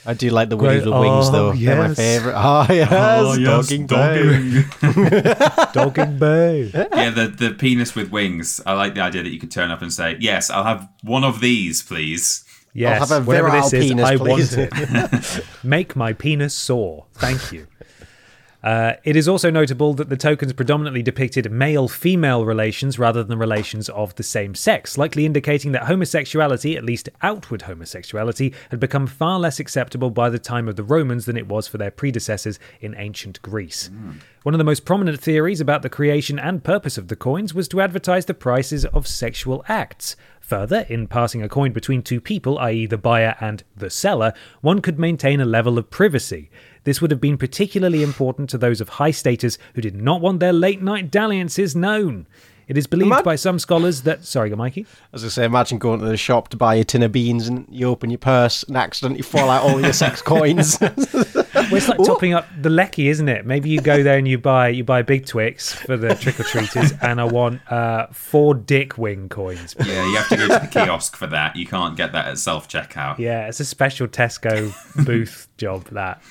I do like the Great. little wings Oh, though. They're my yes. favourite. Oh, oh yes, dogging bay. Dogging bay. yeah, the the penis with wings. I like the idea that you could turn up and say, "Yes, I'll have one of these, please." Yes. have a virile this is, I please. want it. Make my penis sore. Thank you. Uh, it is also notable that the tokens predominantly depicted male female relations rather than relations of the same sex, likely indicating that homosexuality, at least outward homosexuality, had become far less acceptable by the time of the Romans than it was for their predecessors in ancient Greece. One of the most prominent theories about the creation and purpose of the coins was to advertise the prices of sexual acts. Further, in passing a coin between two people, i.e., the buyer and the seller, one could maintain a level of privacy. This would have been particularly important to those of high status who did not want their late night dalliances known. It is believed Imag- by some scholars that. Sorry, Mikey. As I say, imagine going to the shop to buy a tin of beans and you open your purse and accidentally fall out all your sex coins. Well, it's like topping up the lecky, isn't it? Maybe you go there and you buy you buy big Twix for the trick or treaters, and I want uh, four dick wing coins. Yeah, you have to go to the kiosk for that. You can't get that at self checkout. Yeah, it's a special Tesco booth job. That.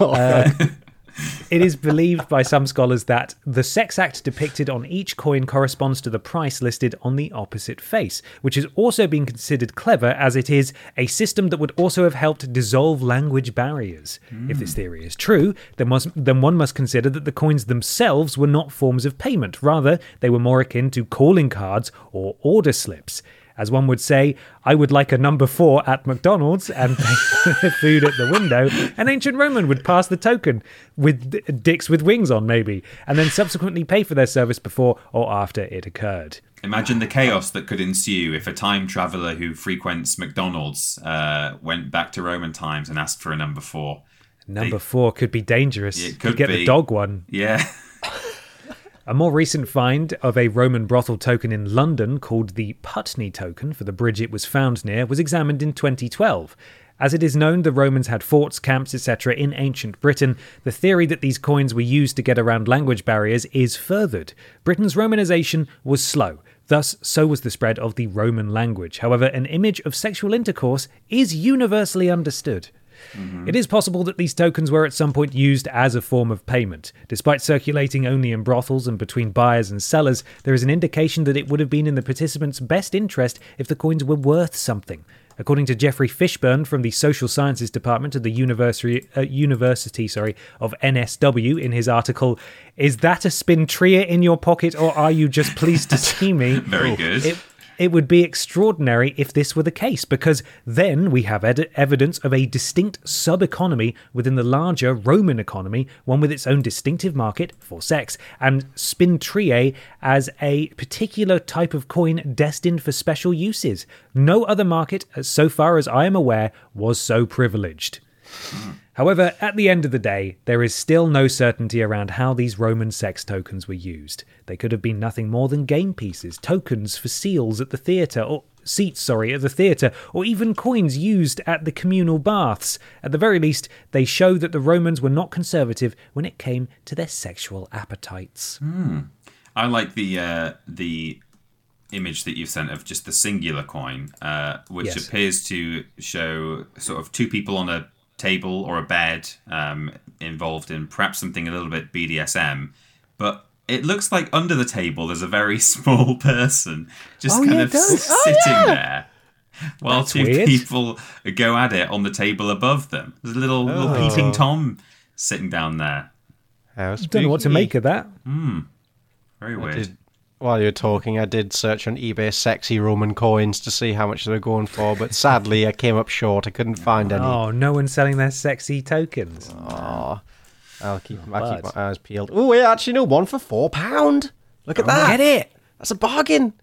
Uh, It is believed by some scholars that the sex act depicted on each coin corresponds to the price listed on the opposite face, which has also been considered clever as it is a system that would also have helped dissolve language barriers. If this theory is true, then, must, then one must consider that the coins themselves were not forms of payment, rather, they were more akin to calling cards or order slips. As one would say, I would like a number four at McDonald's and pay for food at the window. An ancient Roman would pass the token with dicks with wings on, maybe, and then subsequently pay for their service before or after it occurred. Imagine the chaos that could ensue if a time traveler who frequents McDonald's uh, went back to Roman times and asked for a number four. Number four could be dangerous. It You could get be. the dog one. Yeah. A more recent find of a Roman brothel token in London called the Putney token for the bridge it was found near was examined in 2012. As it is known the Romans had forts, camps, etc. in ancient Britain, the theory that these coins were used to get around language barriers is furthered. Britain's Romanization was slow. Thus, so was the spread of the Roman language. However, an image of sexual intercourse is universally understood. It is possible that these tokens were at some point used as a form of payment. Despite circulating only in brothels and between buyers and sellers, there is an indication that it would have been in the participants' best interest if the coins were worth something. According to Jeffrey Fishburne from the Social Sciences Department of the University, uh, University sorry, of NSW in his article, Is that a spintria in your pocket or are you just pleased to see me? Very good. It, it would be extraordinary if this were the case, because then we have ed- evidence of a distinct sub economy within the larger Roman economy, one with its own distinctive market for sex, and spintriae as a particular type of coin destined for special uses. No other market, so far as I am aware, was so privileged. Hmm. However, at the end of the day, there is still no certainty around how these Roman sex tokens were used. They could have been nothing more than game pieces, tokens for seals at the theatre, or seats, sorry, at the theatre, or even coins used at the communal baths. At the very least, they show that the Romans were not conservative when it came to their sexual appetites. Hmm. I like the uh, the image that you've sent of just the singular coin, uh, which Yes. appears to show sort of two people on a table or a bed um, involved in perhaps something a little bit BDSM, but it looks like under the table there's a very small person just Oh, kind yeah, of it does. Oh, sitting there. While That's two weird. people go at it on the table above them. There's a little, little peeping Tom sitting down there. I Don't know what to make of that. Mm. Very I weird. did- while you were talking, I did search on eBay sexy Roman coins to see how much they were going for, but sadly I came up short. I couldn't find any. Oh, no one's selling their sexy tokens. Oh, I'll keep, I'll keep my eyes peeled. Oh, yeah, actually, no, one for four pound. Look at that. Get it! That's a bargain.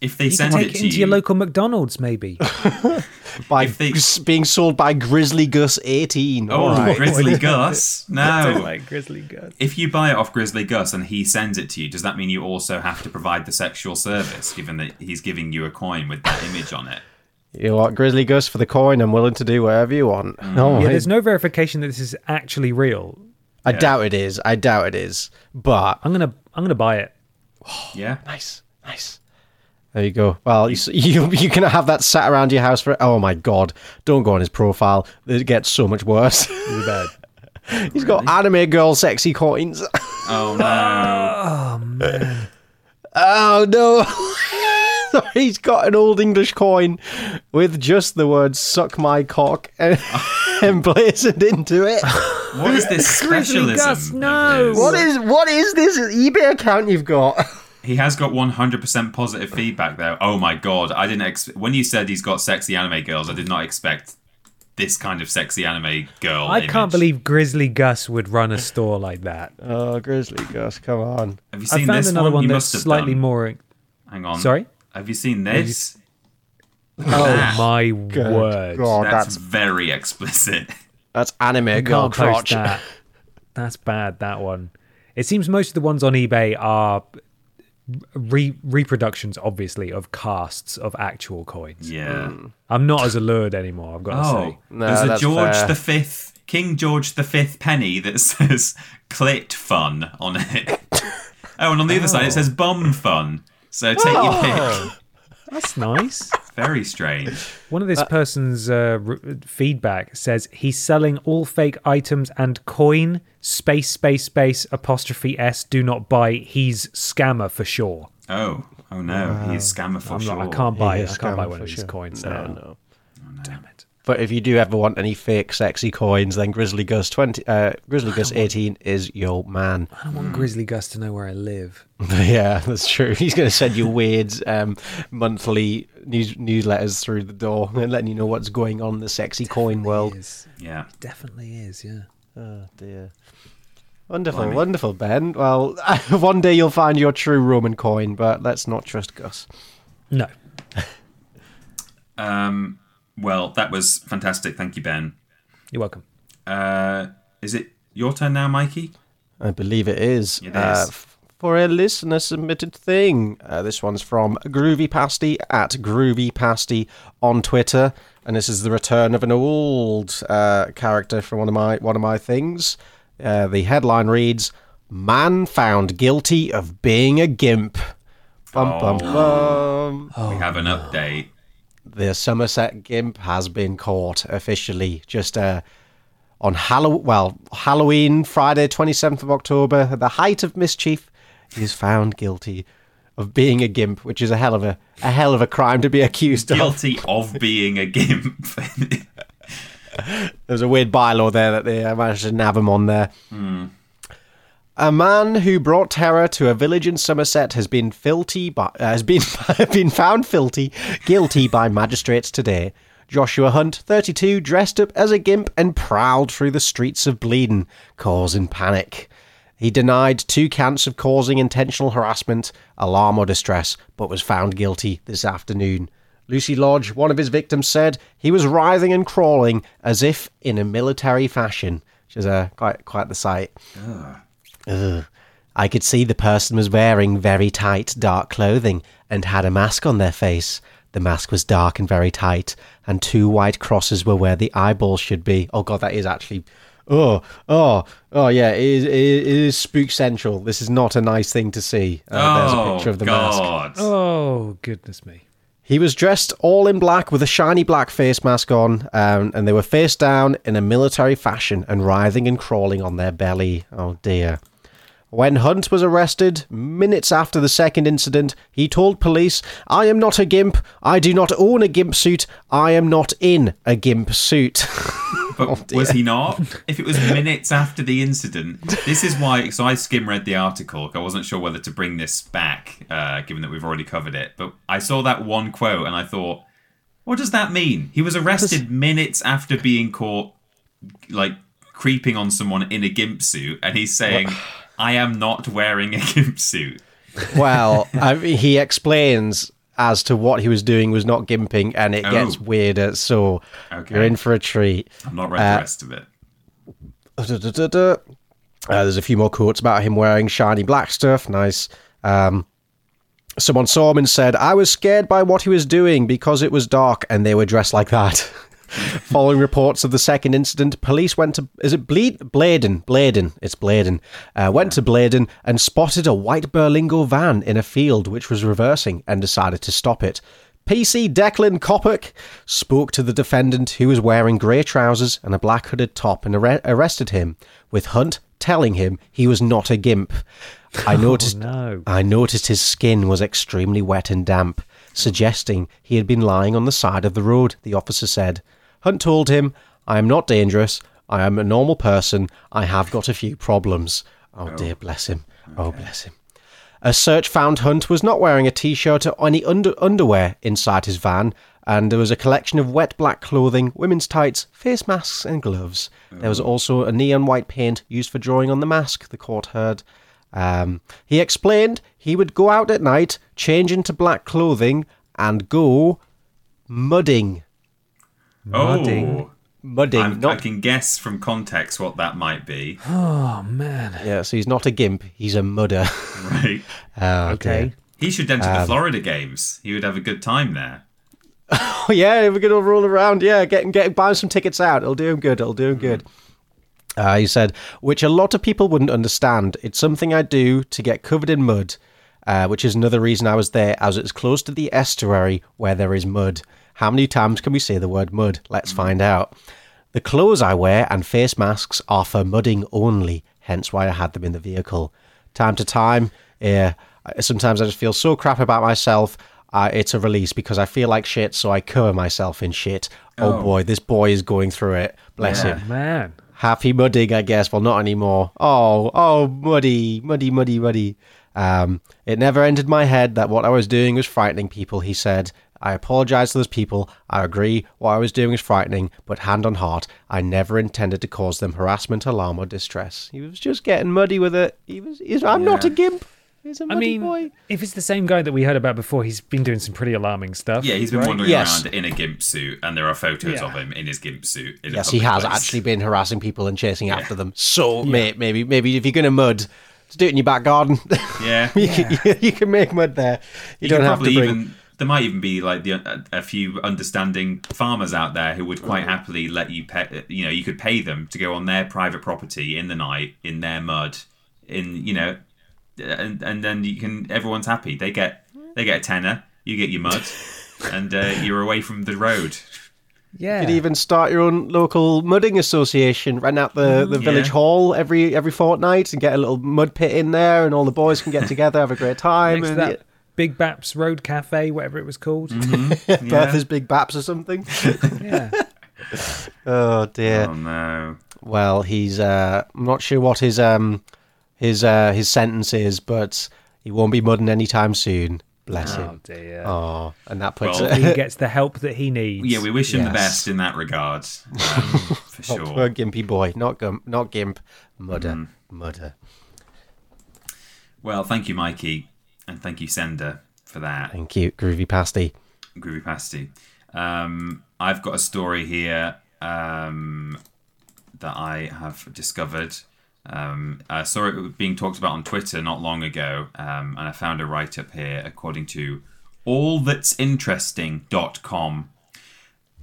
If they You can send take it it to into you, your local McDonald's, maybe. By they- being sold by Grizzly Gus 18. Oh, All right. Grizzly Gus. No. like Grizzly Gus. If you buy it off Grizzly Gus and he sends it to you, does that mean you also have to provide the sexual service, given that he's giving you a coin with that image on it? You know what, Grizzly Gus, for the coin, I'm willing to do whatever you want. Mm. No, Yeah, there's no verification that this is actually real. I doubt it is. I doubt it is. But I'm gonna I'm gonna buy it. Yeah. nice, nice. There you go. Well, you, s- you you can have that sat around your house for. Oh my god! Don't go on his profile. It gets so much worse. Too bad. He's got anime girl sexy coins. Oh no. Oh, oh no! Sorry, He's got an old English coin with just the words "suck my cock" emblazoned into it. What is this Grizzly specialism? Gus, of no. What is what is this eBay account you've got? He has got 100% positive feedback though. Oh my god, I didn't ex- when you said he's got sexy anime girls, I did not expect this kind of sexy anime girl. I can't believe Grizzly Gus would run a store like that. Oh, Grizzly Gus, come on! Have you seen I seen found this another one? one You that's must slightly done. more. Hang on. Sorry. Have you seen this? Oh my Good word! God, That's, that's very explicit. that's anime girl Can't post crotch. that. That's bad. That one. It seems most of the ones on eBay are re- reproductions, obviously, of casts of actual coins. Yeah. Hmm. I'm not as allured anymore. I've got to Oh, say. No, there's a George fair. the Fifth, King George the Fifth penny that says "clit fun" on it. oh, and on the other side it says oh. "bum fun." So take your oh. pick. That's nice. Very strange. One of this person's uh, r- feedback says he's selling all fake items and coin space space space apostrophe s. Do not buy. He's scammer for sure. Oh, oh no, he's scammer for I'm sure. not, I can't buy. He I can't buy one for of these sure. coins. No, now. no. Damn it. But if you do ever want any fake sexy coins, then Grizzly Gus twenty, uh, Grizzly Gus eighteen is your man. I don't want Grizzly Gus to know where I live. yeah, that's true. He's going to send you weird um, monthly news newsletters through the door and letting you know what's going on in the sexy coin world. Is. Yeah. Definitely is. Yeah. Oh dear. Wonderful, Blimey. wonderful, Ben. Well, one day you'll find your true Roman coin, but let's not trust Gus. No. Um. Well, that was fantastic. Thank you, Ben. You're welcome. Uh, is it your turn now, Mikey? I believe it is. It Uh, for a listener submitted thing. Uh, this one's from Groovy Pasty at Groovy Pasty on Twitter, and this is the return of an old uh, character from one of my one of my things. Uh, the headline reads: "Man found guilty of being a gimp." Bum bum bum. we have an update. The Somerset Gimp has been caught officially. Just uh, on Hallow well Halloween, Friday, twenty seventh of October, at the height of mischief, he is found guilty of being a gimp, which is a hell of a a hell of a crime to be accused of. Guilty of being a gimp. There's a weird bylaw there that they managed to nab him on there. A man who brought terror to a village in Somerset has been filthy by, uh, has been been found filthy guilty by magistrates today. Joshua Hunt, 32, dressed up as a gimp and prowled through the streets of Bleadon, causing panic. He denied two counts of causing intentional harassment, alarm, or distress, but was found guilty this afternoon. Lucy Lodge, one of his victims, said he was writhing and crawling as if in a military fashion, which is uh, quite quite the sight. Ugh. I could see the person was wearing very tight, dark clothing and had a mask on their face. The mask was dark and very tight, and two white crosses were where the eyeballs should be. Oh god, that is actually. Oh, oh, oh, yeah, it is, it is spook central. This is not a nice thing to see. Uh, there's a oh picture of the mask. God! Oh goodness me. He was dressed all in black with a shiny black face mask on, um, and they were face down in a military fashion and writhing and crawling on their belly. Oh dear. When Hunt was arrested, minutes after the second incident, he told police, I am not a gimp. I do not own a gimp suit. I am not in a gimp suit. But was he not? If it was minutes after the incident, this is why. So I skim read the article. I wasn't sure whether to bring this back, uh, given that we've already covered it. But I saw that one quote and I thought, what does that mean? He was arrested minutes after being caught, like creeping on someone in a gimp suit, and he's saying, "I am not wearing a gimp suit." well, I mean, he explains as to what he was doing was not gimping, and it Oh. gets weirder. So Okay. you're in for a treat. I'm not read the rest of it. Uh, there's a few more quotes about him wearing shiny black stuff. Nice. Um, someone saw him and said, I was scared by what he was doing because it was dark and they were dressed like that. Following reports of the second incident, police went to is it Ble- Bladen? Bladen, it's Bladen. Uh, went to Bladen and spotted a white Berlingo van in a field which was reversing and decided to stop it. PC Declan Coppock spoke to the defendant who was wearing grey trousers and a black hooded top and arre- arrested him, with Hunt telling him he was not a gimp. I noticed no. I noticed his skin was extremely wet and damp, suggesting he had been lying on the side of the road, the officer said. Hunt told him, I am not dangerous. I am a normal person. I have got a few problems. Oh, dear, bless him. Oh, bless him. A search found Hunt was not wearing a t shirt or any under- underwear inside his van, and there was a collection of wet black clothing, women's tights, face masks, and gloves. There was also a neon white paint used for drawing on the mask, the court heard. Um, he explained he would go out at night, change into black clothing, and go mudding. Mudding. Oh, Mudding. I'm, I can guess from context what that might be. Oh man. yeah, so he's not a gimp, he's a mudder. Right? Oh, Okay. dear. He should enter Um, the Florida games. He would have a good time there. Oh, yeah, we're gonna roll around. Yeah, getting getting buying some tickets out. It'll do him good. It'll do him good. Uh, he said, which a lot of people wouldn't understand. It's something I do to get covered in mud. uh, which is another reason I was there, as it's close to the estuary where there is mud. How many times can we say the word mud? Let's find out. The clothes I wear and face masks are for mudding only, hence why I had them in the vehicle. Time to time, yeah, sometimes I just feel so crap about myself. Uh, it's a release because I feel like shit, so I cover myself in shit. Oh, Oh. boy, this boy is going through it. Bless Yeah. him. Man. Happy mudding, I guess. Well, not anymore. Oh, oh, muddy, muddy, muddy, muddy. Um, it never entered my head that what I was doing was frightening people, he said. I apologize to those people. I agree what I was doing was frightening, but hand on heart, I never intended to cause them harassment, alarm, or distress. He was just getting muddy with it. He was. He's, I'm not a gimp. He's a I muddy mean, boy. if it's the same guy that we heard about before, he's been doing some pretty alarming stuff. Yeah, he's been right? wandering Yes. around in a gimp suit, and there are photos Yeah. of him in his gimp suit. In a Yes, he has place. actually been harassing people and chasing after them. So, mate, maybe, maybe if you're gonna mud, just do it in your back garden. Yeah, you, Can, you can make mud there. You, you don't have to probably bring. even. There might even be like the, a, a few understanding farmers out there who would Mm. quite happily let you pay. You know, you could pay them to go on their private property in the night in their mud, in you know, and and then you can. Everyone's happy. They get they get a tenner. You get your mud, and uh, you're away from the road. Yeah. You could even start your own local mudding association, rent out the, the village yeah. hall every every fortnight, and get a little mud pit in there, and all the boys can get together, have a great time. Next and that Big Baps Road Cafe, whatever it was called. Mm-hmm. Bertha's Big Baps or something. Yeah. oh dear. Oh no. Well, he's uh, I'm not sure what his um his uh his sentence is, but he won't be mudding anytime soon. Bless Oh him. dear. Oh, and that puts Well, he gets the help that he needs. Yeah, we wish him the best in that regard, um, for Oh, sure. poor gimpy boy, not gump, not gimp, mudder, Mm-hmm. mudder. Well, thank you, Mikey, and thank you, Sender, for that. Thank you, groovy pasty. Groovy Pasty. Um, I've got a story here um, that I have discovered. Um, I saw it being talked about on Twitter not long ago, um, and I found a write up here according to allthat'sinteresting.com.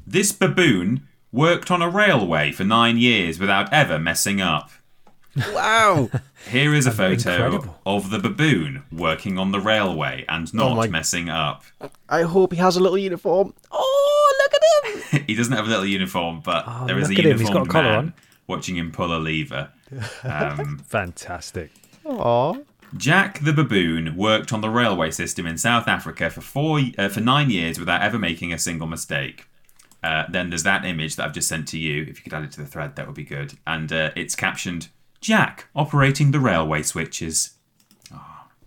This baboon worked on a railway for nine years without ever messing up. Wow. Here is a photo incredible. of the baboon working on the railway and not Oh my- messing up. I hope he has a little uniform. Oh, look at him! he doesn't have a little uniform, but Oh, there is a look at him, he's got a uniformed collar man on. watching him pull a lever. Um, Fantastic. Aw. Jack the baboon worked on the railway system in South Africa for four uh, for nine years without ever making a single mistake. Uh, then there's that image that I've just sent to you. If you could add it to the thread, that would be good. And uh, it's captioned "Jack operating the railway switches." Oh,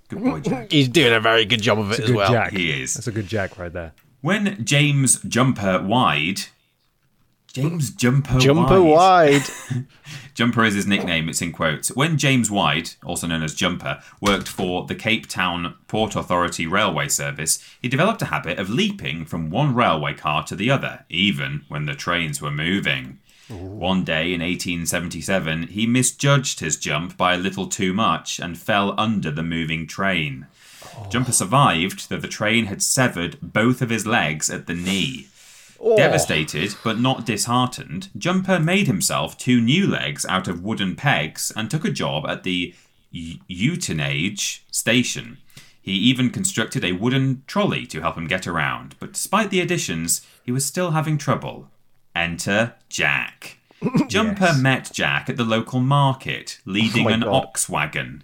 good boy, Jack. He's doing a very good job of it as well. Jack. He is. That's a good Jack right there. When James Jumper Wide, James Jumper Jumper Wide. wide. Jumper is his nickname, it's in quotes. When James Wide, also known as Jumper, worked for the Cape Town Port Authority Railway Service, he developed a habit of leaping from one railway car to the other, even when the trains were moving. One day in 1877, he misjudged his jump by a little too much and fell under the moving train. Jumper survived, though the train had severed both of his legs at the knee. Oh. Devastated, but not disheartened, Jumper made himself two new legs out of wooden pegs and took a job at the Uitenhage station. He even constructed a wooden trolley to help him get around, but despite the additions, he was still having trouble. Enter Jack. Jumper Yes. met Jack at the local market, leading my an God. ox wagon.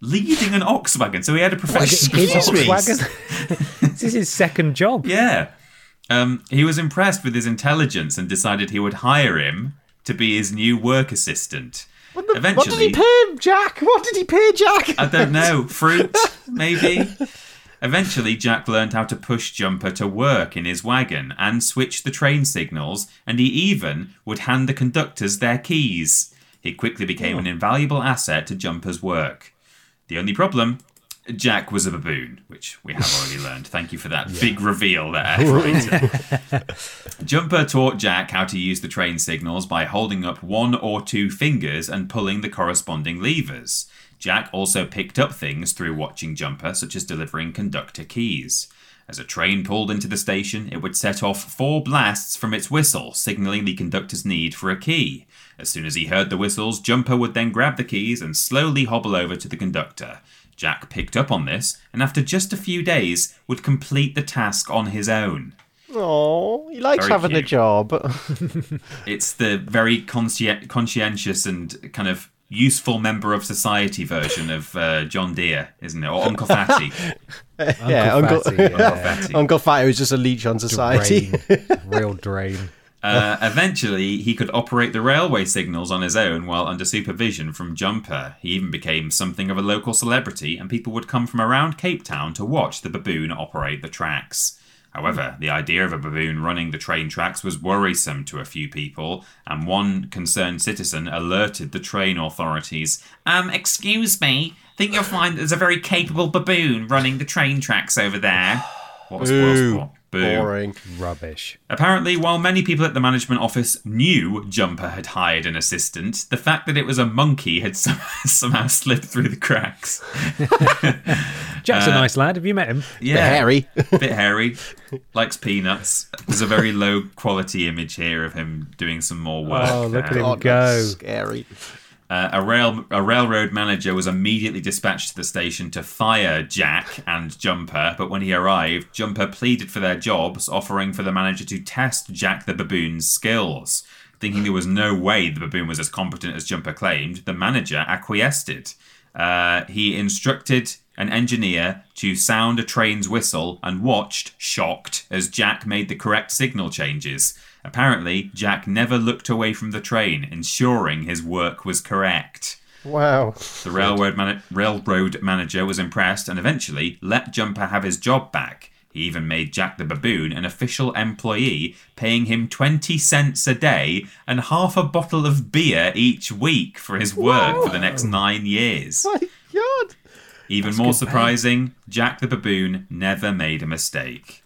Leading an ox wagon, so he had a professional. Wagon. this is his second job. Yeah. Um, he was impressed with his intelligence and decided he would hire him to be his new work assistant. What did Eventually, he pay Jack? What did he pay Jack? I don't know, fruit, maybe? Eventually, Jack learned how to push Jumper to work in his wagon and switch the train signals, and he even would hand the conductors their keys. He quickly became oh. an invaluable asset to Jumper's work. The only problem, Jack was a baboon, which we have already learned. Thank you for that big reveal there. Jumper taught Jack how to use the train signals by holding up one or two fingers and pulling the corresponding levers. Jack also picked up things through watching Jumper, such as delivering conductor keys. As a train pulled into the station, it would set off four blasts from its whistle, signaling the conductor's need for a key. As soon as he heard the whistles, Jumper would then grab the keys and slowly hobble over to the conductor. Jack picked up on this, and after just a few days, would complete the task on his own. Oh, he likes Very having the cute. job. It's the very conscien- conscientious and kind of useful member of society version of uh, John Deere, isn't it? Or Uncle Fatty. yeah, Uncle Fatty, yeah. Fatty. Uncle Fatty was just a leech on society. Drain. Real drain. Uh, eventually, he could operate the railway signals on his own while under supervision from Jumper. He even became something of a local celebrity, and people would come from around Cape Town to watch the baboon operate the tracks. However, the idea of a baboon running the train tracks was worrisome to a few people, and one concerned citizen alerted the train authorities. Um, excuse me, I think you'll find there's a very capable baboon running the train tracks over there. What was Boo. What? Boo. Boring. Rubbish. Apparently, while many people at the management office knew Jumper had hired an assistant, the fact that it was a monkey had some- somehow slipped through the cracks. Jack's a nice lad. Have you met him? Yeah, Bit hairy. bit hairy, likes peanuts. There's a very low quality image here of him doing some more work. Oh, look at Uh, him God, go. that's Scary. Uh, a rail a railroad manager was immediately dispatched to the station to fire Jack and Jumper, but when he arrived, Jumper pleaded for their jobs, offering for the manager to test Jack the baboon's skills. Thinking there was no way the baboon was as competent as Jumper claimed, the manager acquiesced. Uh, he instructed an engineer to sound a train's whistle and watched, shocked, as Jack made the correct signal changes. Apparently, Jack never looked away from the train, ensuring his work was correct. Wow. The railroad, man- railroad manager was impressed and eventually let Jumper have his job back. He even made Jack the Baboon an official employee, paying him 20 cents a day and half a bottle of beer each week for his work for the next nine years. My God. Even more surprising, Jack the Baboon never made a mistake.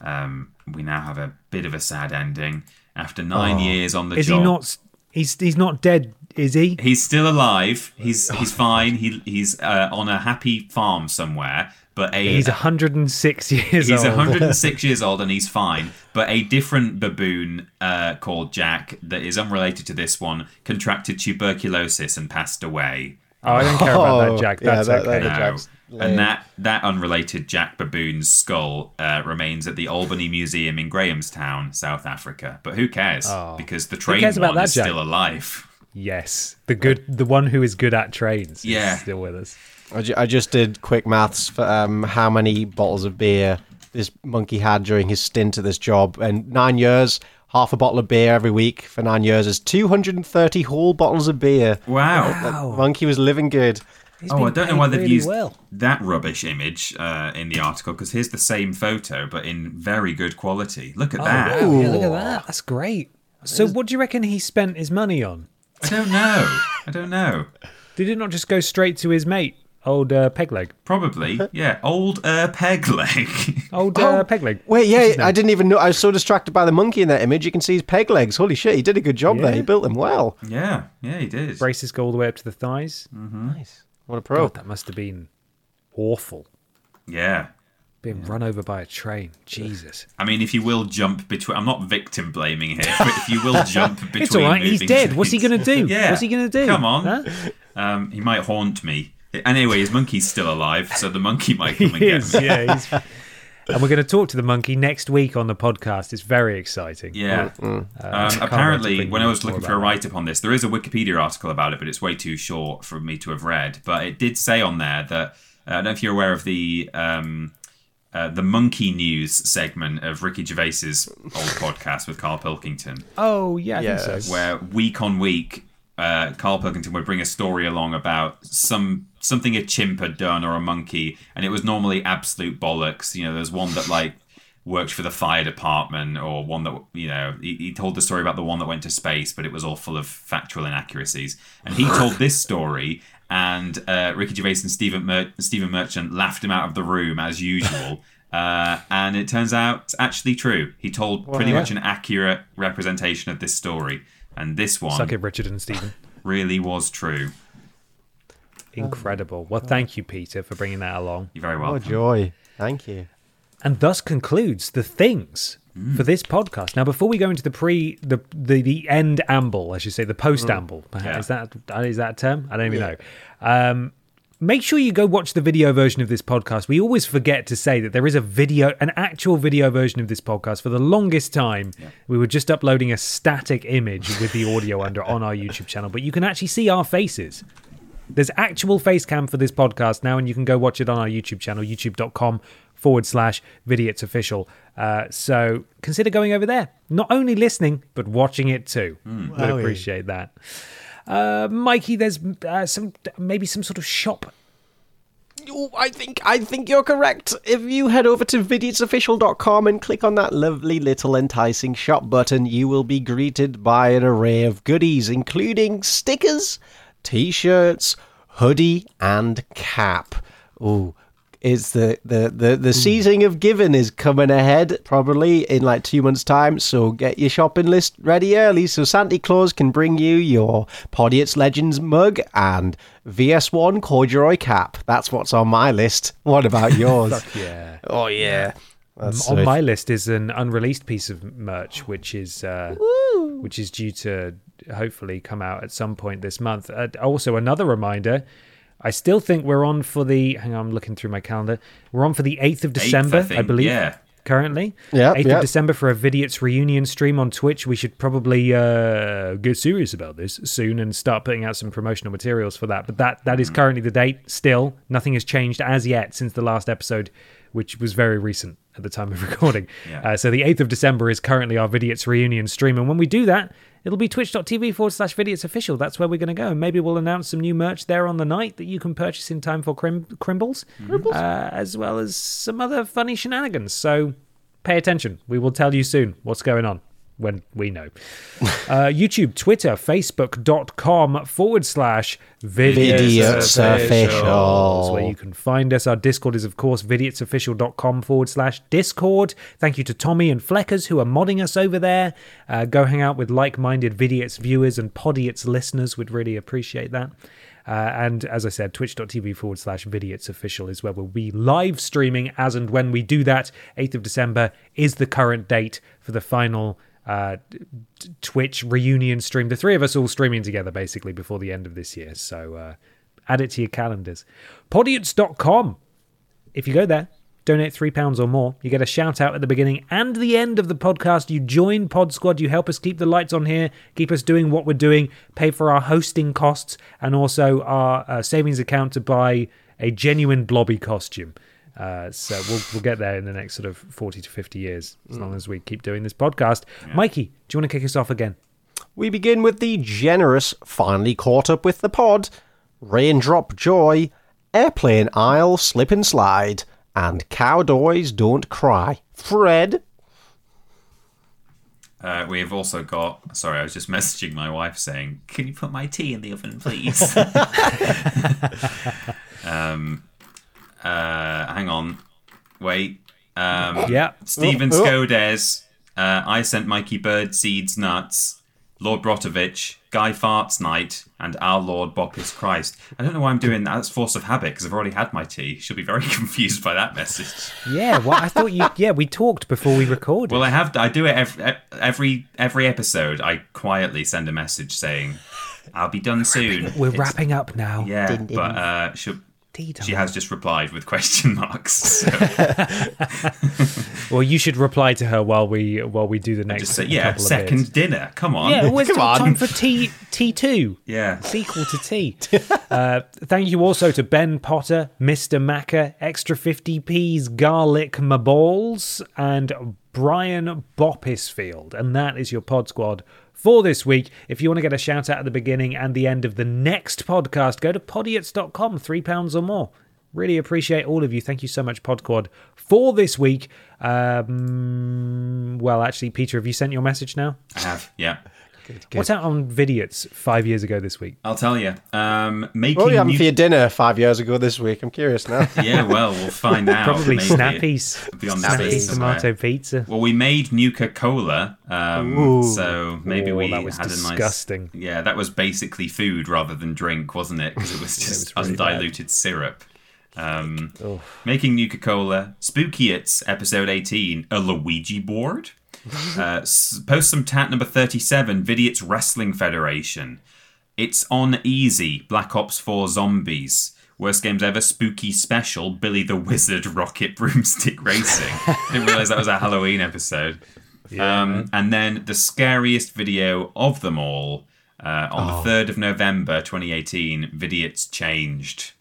Um, we now have a bit of a sad ending. After nine years on the Is job, he not? He's he's not dead, is he? He's still alive. He's he's fine. He he's uh, on a happy farm somewhere. But a He's 106 years he's old. 106 years old and he's fine. But a different baboon uh, called Jack that is unrelated to this one contracted tuberculosis and passed away. Oh, I don't care about Oh, that, Jack. That's that- that- okay. that- No. Jack's. And that that unrelated Jack baboon's skull uh, remains at the Albany Museum in Grahamstown, South Africa. But who cares? Because the train cares about one that, is Jack? still alive. Yes, the good, the one who is good at trains. is Yeah. still with us. I, ju- I just did quick maths for um, how many bottles of beer this monkey had during his stint at this job. And nine years, half a bottle of beer every week for nine years is 230 whole bottles of beer. Wow. That monkey was living good. He's Oh, I don't know why they've really used well. that rubbish image uh, in the article because here's the same photo but in very good quality. Look at that. Wow, yeah, look at that. That's great. So, what do you reckon he spent his money on? I don't know. I don't know. Did it not just go straight to his mate, old uh, Pegleg? Probably, yeah. Old uh, peg leg. Old Oh, uh, Pegleg. Wait, yeah, I didn't even know. I was so distracted by the monkey in that image. You can see his peg legs. Holy shit, he did a good job there. He built them well. yeah, yeah, he did. Braces go all the way up to the thighs. Mm-hmm. Nice. What a pro. God, that must have been awful. Yeah. Being run over by a train. Jesus. I mean, if you will jump between, I'm not victim blaming here, but if you will jump between, It's all right. He's moving dead. What's he going to do? Yeah. What's he going to do? Come on. Huh? Um, he might haunt me. Anyway, his monkey's still alive, so the monkey might come and He get is, me. yeah. He's... and we're going to talk to the monkey next week on the podcast. It's very exciting. Yeah. Uh, Um, can't wait to apparently, when I was looking for a write up on this, there is a Wikipedia article about it, but it's way too short for me to have read. But it did say on there that uh, I don't know if you're aware of the um, uh, the Monkey News segment of Ricky Gervais's old podcast with Carl Pilkington, Oh, yeah, I think Yes. so. where week on week. Uh, Carl Pilkington would bring a story along about some something a chimp had done or a monkey, and it was normally absolute bollocks. You know, there's one that like worked for the fire department or one that you know he, he told the story about the one that went to space but it was all full of factual inaccuracies. And he told this story and uh, ricky gervais and stephen, Mer- stephen merchant laughed him out of the room as usual. Uh, and it turns out it's actually true. He told pretty much an accurate representation of this story and this one Suck it, Richard and Stephen. really was true Incredible. Well, thank you, Peter, for bringing that along. you're very welcome. Oh, joy. Thank you. And thus concludes the things for this podcast. Now, before we go into the pre, the the, the end amble, I should say, the post amble. Yeah. Is that is that a term? I don't even know. Um, make sure you go watch the video version of this podcast. We always forget to say that there is a video, an actual video version of this podcast. For the longest time, we were just uploading a static image with the audio under on our YouTube channel, but you can actually see our faces. There's actual face cam for this podcast now, and you can go watch it on our YouTube channel, youtube.com forward slash Vidiots official. Uh, so consider going over there. Not only listening, but watching it too. Would Wowie. appreciate that. Uh, Mikey, there's uh, some maybe some sort of shop. Oh, I think I think you're correct. If you head over to vidiotsofficial.com and click on that lovely little enticing shop button, you will be greeted by an array of goodies, including stickers, t-shirts, hoodie, and cap. Ooh. Is the, the, the, the season of giving is coming ahead probably in like two months' time, so get your shopping list ready early so Santa Claus can bring you your Podiots Legends mug and VS1 corduroy cap. That's what's on my list. What about yours? Yeah. oh yeah, That's on my list is an unreleased piece of merch, which is uh, which is due to hopefully come out at some point this month. Uh, also, another reminder. I still think we're on for the. Hang on, I'm looking through my calendar. We're on for the 8th of December, I, think, believe. yeah. Currently, yeah, 8th yep. of December for a Vidiots reunion stream on Twitch. We should probably uh, get serious about this soon and start putting out some promotional materials for that. But that that is Mm. currently the date. Still, nothing has changed as yet since the last episode, which was very recent at the time of recording. Yeah. Uh, so the 8th of December is currently our Vidiots reunion stream. And when we do that, it'll be twitch.tv forward slash Vidiots official. That's where we're going to go. And maybe we'll announce some new merch there on the night that you can purchase in time for Crim- Crimbles, Uh, as well as some other funny shenanigans. So pay attention. We will tell you soon what's going on when we know. Uh, YouTube, Twitter, Facebook.com forward slash Vidiots Official. where you can find us. Our Discord is, of course, vidiotsofficial.com forward slash Discord. Thank you to Tommy and Fleckers who are modding us over there. Uh, go hang out with like minded Vidiots viewers and Podiots listeners. We'd really appreciate that. Uh, and as I said, twitch.tv forward slash Vidiots official is where we'll be live streaming as and when we do that. 8th of December is the current date for the final uh, Twitch reunion stream. The three of us all streaming together basically before the end of this year. So uh, add it to your calendars. Podiots.com. If you go there, donate £3 or more, you get a shout out at the beginning and the end of the podcast. You join Pod Squad, you help us keep the lights on here, keep us doing what we're doing, pay for our hosting costs, and also our uh, savings account to buy a genuine blobby costume. Uh, so we'll we'll get there in the next sort of forty to fifty years, as long as we keep doing this podcast. Mikey, do you want to kick us off again? We begin with the generous, finally caught up with the pod, Raindrop Joy, Airplane Isle Slip and Slide, and Cowboys Don't Cry. Fred. Uh, we have also got. Sorry, I was just messaging my wife saying, "Can you put my tea in the oven, please?" um, uh, hang on, wait. Um, Yeah. Stephen Oh, oh. Skodes. Uh, I sent Mikey Bird seeds nuts. Lord Brotovich, Guy Farts Knight, and our Lord Boppis Christ. I don't know why I'm doing that. That's force of habit because I've already had my tea. She'll be very confused by that message. Yeah, well, I thought you. Yeah, we talked before we recorded. Well, I have. I do it every every every episode. I quietly send a message saying, "I'll be done soon." We're It's- wrapping up now. Yeah, Din, din. but uh, she Tea time. She has just replied with question marks. So Well, you should reply to her while we while we do the next. just say, "Yeah, couple second bits. dinner. Come on." Yeah, where's Come the on. time for T T two? Yeah. Sequel to T. uh, thank you also to Ben Potter, Mr. Macca, Extra 50p's Garlic Maballs, and Brian Boppisfield. And that is your pod squad for this week. If you want to get a shout out at the beginning and the end of the next podcast, go to podiots.com, £3 or more. Really appreciate all of you. Thank you so much, Podquad, for this week. Um, well, actually, Peter, have you sent your message now? I have. Yeah. What's out on Vidiots five years ago this week? I'll tell you. Um, making What were you having new- for your dinner five years ago this week? I'm curious now. yeah, well, we'll find out. Probably maybe. Snappies. It'll be on the Snappy tomato pizza. Well, we made Nuka Cola, um, so maybe Oh, we that was had disgusting. a nice. Yeah, that was basically food rather than drink, wasn't it? Because it was just was really bad. undiluted syrup. Um, making Nuka Cola, Spooky It's episode eighteen, a Luigi board. uh, post some tat number thirty-seven, Vidiots Wrestling Federation. It's on easy. Black Ops 4 Zombies. Worst games ever, spooky special, Billy the Wizard Rocket Broomstick Racing. I didn't realize that was a Halloween episode. um, and then the scariest video of them all uh, on the 3rd of November 2018, Vidiots changed.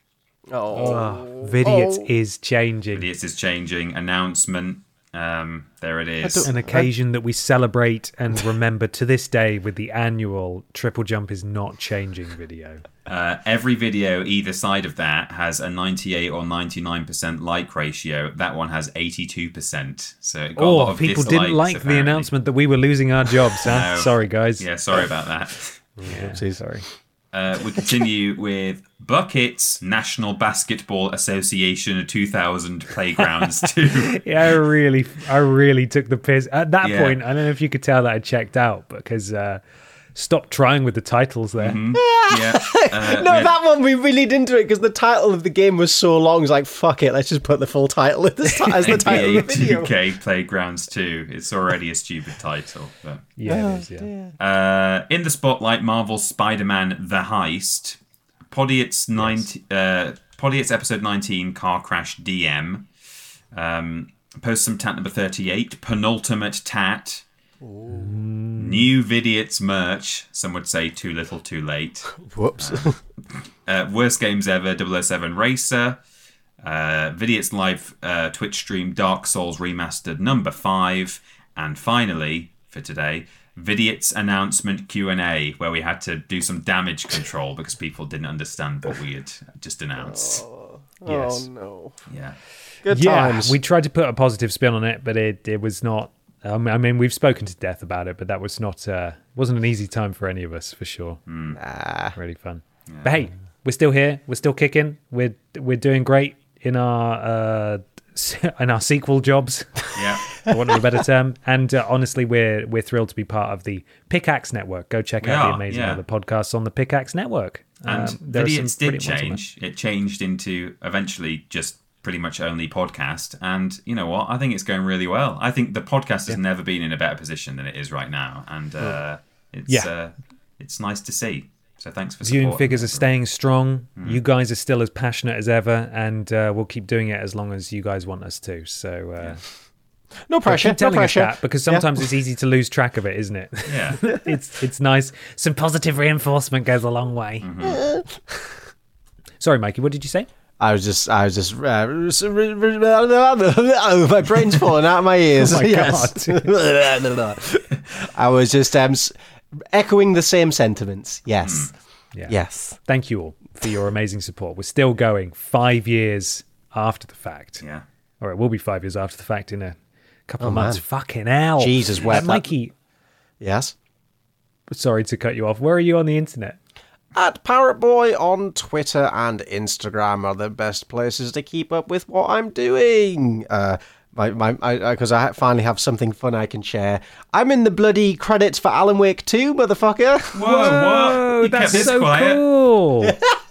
Oh, Vidiots Oh. is changing. Vidiots is changing. Announcement. Um, there it is. An occasion that we celebrate and remember to this day with the annual Triple Jump is not changing video. Uh, every video either side of that has a 98 or 99% like ratio. That one has 82%. So it got a lot Oh, of people didn't like the announcement that we were losing our jobs, huh? No. Sorry, guys. Yeah, sorry about that. Oopsie, sorry. Uh, we continue with Buckets National Basketball Association 2000 Playgrounds 2. Yeah, I really, I really took the piss. At that Yeah. point, I don't know if you could tell that I checked out because uh, stopped trying with the titles there. yeah. Uh, No, we- that one we really didn't do it because the title of the game was so long. It's like fuck it, let's just put the full title at the ti- as the title of the video. 2K Playgrounds 2. It's already a stupid title. But. Yeah, it is, yeah. Uh, in the spotlight, Marvel's Spider-Man: The Heist, Podiots 90, uh, Podiots episode 19, Car Crash DM, um, post some tat number 38, penultimate tat, new Vidiots merch. Some would say too little, too late. Whoops. Uh, worst games ever, 007 Racer. Uh, Vidiots live uh, Twitch stream Dark Souls Remastered number five, and finally for today, Vidiots announcement Q and A, where we had to do some damage control because people didn't understand what we had just announced. Yes. Oh no. Yeah, Good yeah, times. we tried to put a positive spin on it, but it, it was not. Um, I mean, we've spoken to death about it, but that was not uh, wasn't an easy time for any of us for sure. Ah, Really fun. But hey, we're still here. We're still kicking. We're we're doing great in our uh, in our sequel jobs. yeah. for want of a better term. And uh, honestly, we're we're thrilled to be part of the Pickaxe Network. Go check We out are, the amazing yeah. other podcasts on the Pickaxe Network. And Um, there are some Vidiots did brilliant ones on there. change. It changed into eventually just pretty much only podcast. And you know what? I think it's going really well. I think the podcast has never been in a better position than it is right now, and uh, it's Yeah. uh, it's nice to see. So thanks for Viewing supporting figures are staying strong. Hmm. You guys are still as passionate as ever, and uh, we'll keep doing it as long as you guys want us to. So uh, no pressure. keep No telling us pressure. that because sometimes it's easy to lose track of it, isn't it? Yeah. it's it's nice. Some positive reinforcement goes a long way. Mm-hmm. Sorry, Mikey. What did you say? I was just, I was just, uh, my brain's falling out of my ears. Oh my yes. I was just um, echoing the same sentiments. Yes. Yeah. Yes. Thank you all for your amazing support. We're still going five years after the fact. Yeah. Or it will be five years after the fact in a couple of Oh, man. months. Fucking hell. Jesus, where that- Mikey, Yes. sorry to cut you off. Where are you on the internet? At Parrot Boy on Twitter and Instagram are the best places to keep up with what I'm doing. Uh, my, my, because I, finally have something fun I can share. I'm in the bloody credits for Alan Wake 2, motherfucker. Whoa, what? You that's kept so quiet. cool.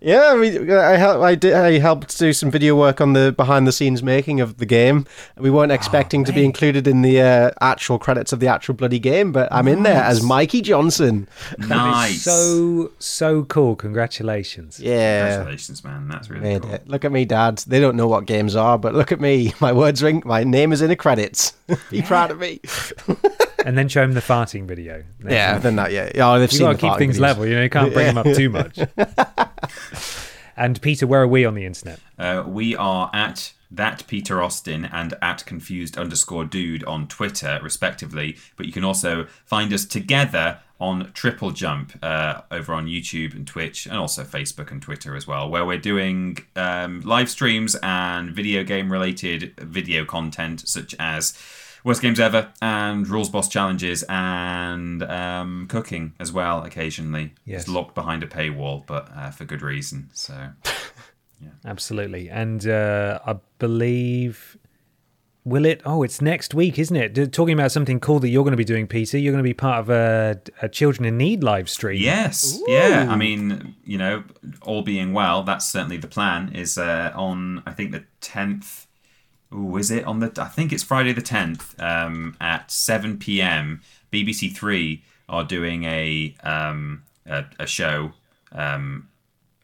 Yeah, we, I helped. I did. I helped do some video work on the behind the scenes making of the game. We weren't expecting to be included in the uh, actual credits of the actual bloody game, but I'm in there as Mikey Johnson. Nice. so, so cool. Congratulations. Yeah, Congratulations, man. That's really made cool. it. Look at me, Dad. They don't know what games are, but look at me. My words ring. My name is in the credits. Be proud of me. And then show him the farting video. Yeah, then that. Yeah. Oh, they've You seen got the to keep things videos. level. You know, you can't bring him up too much. and Peter, where are we on the internet? Uh, we are at that Peter Austin and at confused underscore dude on Twitter, respectively. But you can also find us together on Triple Jump uh, over on YouTube and Twitch, and also Facebook and Twitter as well, where we're doing um, live streams and video game related video content such as worst games ever and rules boss challenges and um, cooking as well occasionally. Yes. It's locked behind a paywall, but uh, for good reason. So. yeah, Absolutely. And uh, I believe, will it? Oh, it's next week, isn't it? D- Talking about something cool that you're going to be doing, Peter. You're going to be part of a, a Children in Need live stream. Yes, yeah. I mean, you know, all being well, that's certainly the plan. Is uh, on I think the tenth. Ooh, is it on the? I think it's Friday the tenth um, at seven p.m. BBC Three are doing a um, a, a show um,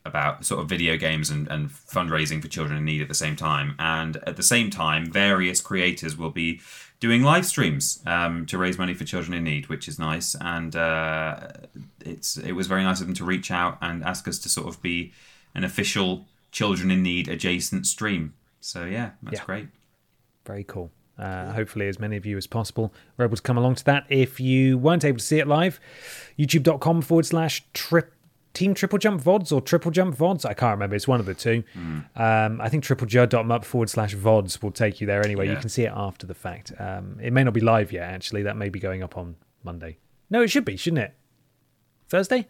about sort of video games and, and fundraising for children in need at the same time. And at the same time, various creators will be doing live streams um, to raise money for children in need, which is nice. And uh, it's it was very nice of them to reach out and ask us to sort of be an official children in need adjacent stream. So yeah, that's Yeah. great. Very cool. Uh, hopefully, as many of you as possible were able to come along to that. If you weren't able to see it live, youtube.com forward slash trip. Team Triple Jump VODs or Triple Jump VODs? I can't remember. It's one of the two. Um, I think triplej.mup forward slash VODs will take you there anyway. You can see it after the fact. Um, it may not be live yet, actually. That may be going up on Monday. No, it should be, shouldn't it? Thursday?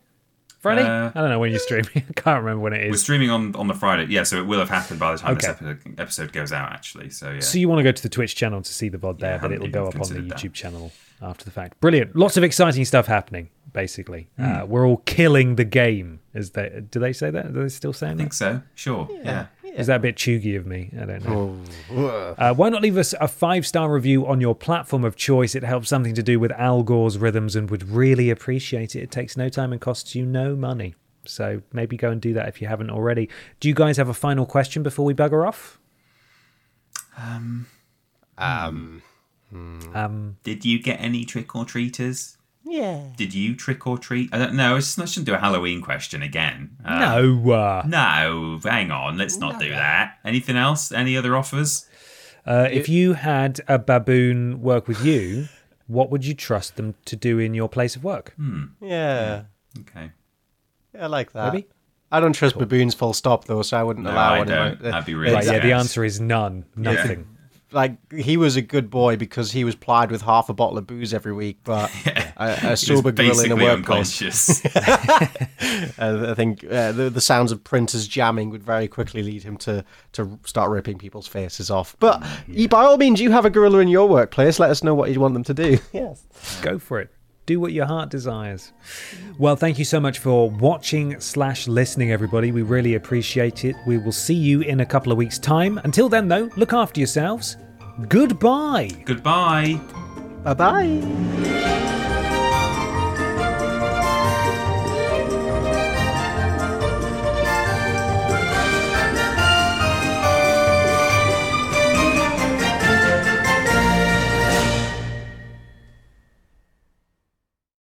Friday? Uh, I don't know when you're streaming. I can't remember when it is. We're streaming on on the Friday, yeah. So it will have happened by the time Okay. this episode, episode goes out, actually. So yeah. So you want to go to the Twitch channel to see the VOD there, Yeah, but it'll go up on the considered that. YouTube channel after the fact. Brilliant. Lots of exciting stuff happening, basically. Hmm. Uh, we're all killing the game. Is they do they say that? Are they still saying I think that? so. Sure. Yeah. Is that a bit chuggy of me? I don't know. Oh. Uh, why not leave us a five star review on your platform of choice? It helps something to do with Al Gore's rhythms and would really appreciate it. It takes no time and costs you no money. So maybe go and do that if you haven't already. Do you guys have a final question before we bugger off? Um, Um, Did you get any trick or treaters? yeah. Did you trick or treat? I don't know. I shouldn't do a Halloween question again. Uh, no. Uh, No, hang on. Let's not do that. Anything else? Any other offers? Uh, if you had a baboon work with you, what would you trust them to do in your place of work? Hmm. Yeah. Okay. Yeah, I like that. Maybe? I don't trust baboons full stop though, so I wouldn't No, allow I one. in my- don't. That'd be really Right, yeah, the answer is none. Nothing. Like he was a good boy because he was plied with half a bottle of booze every week, but a, a He was sober gorilla in a basically workplace. Uh, I think uh, the, the sounds of printers jamming would very quickly lead him to, to start ripping people's faces off. But you, by all means, you have a gorilla in your workplace. Let us know what you want them to do. Yes. Go for it. Do what your heart desires. Well, thank you so much for watching slash listening, everybody. We really appreciate it. We will see you in a couple of weeks' time. Until then, though, look after yourselves. Goodbye. Goodbye. Bye bye.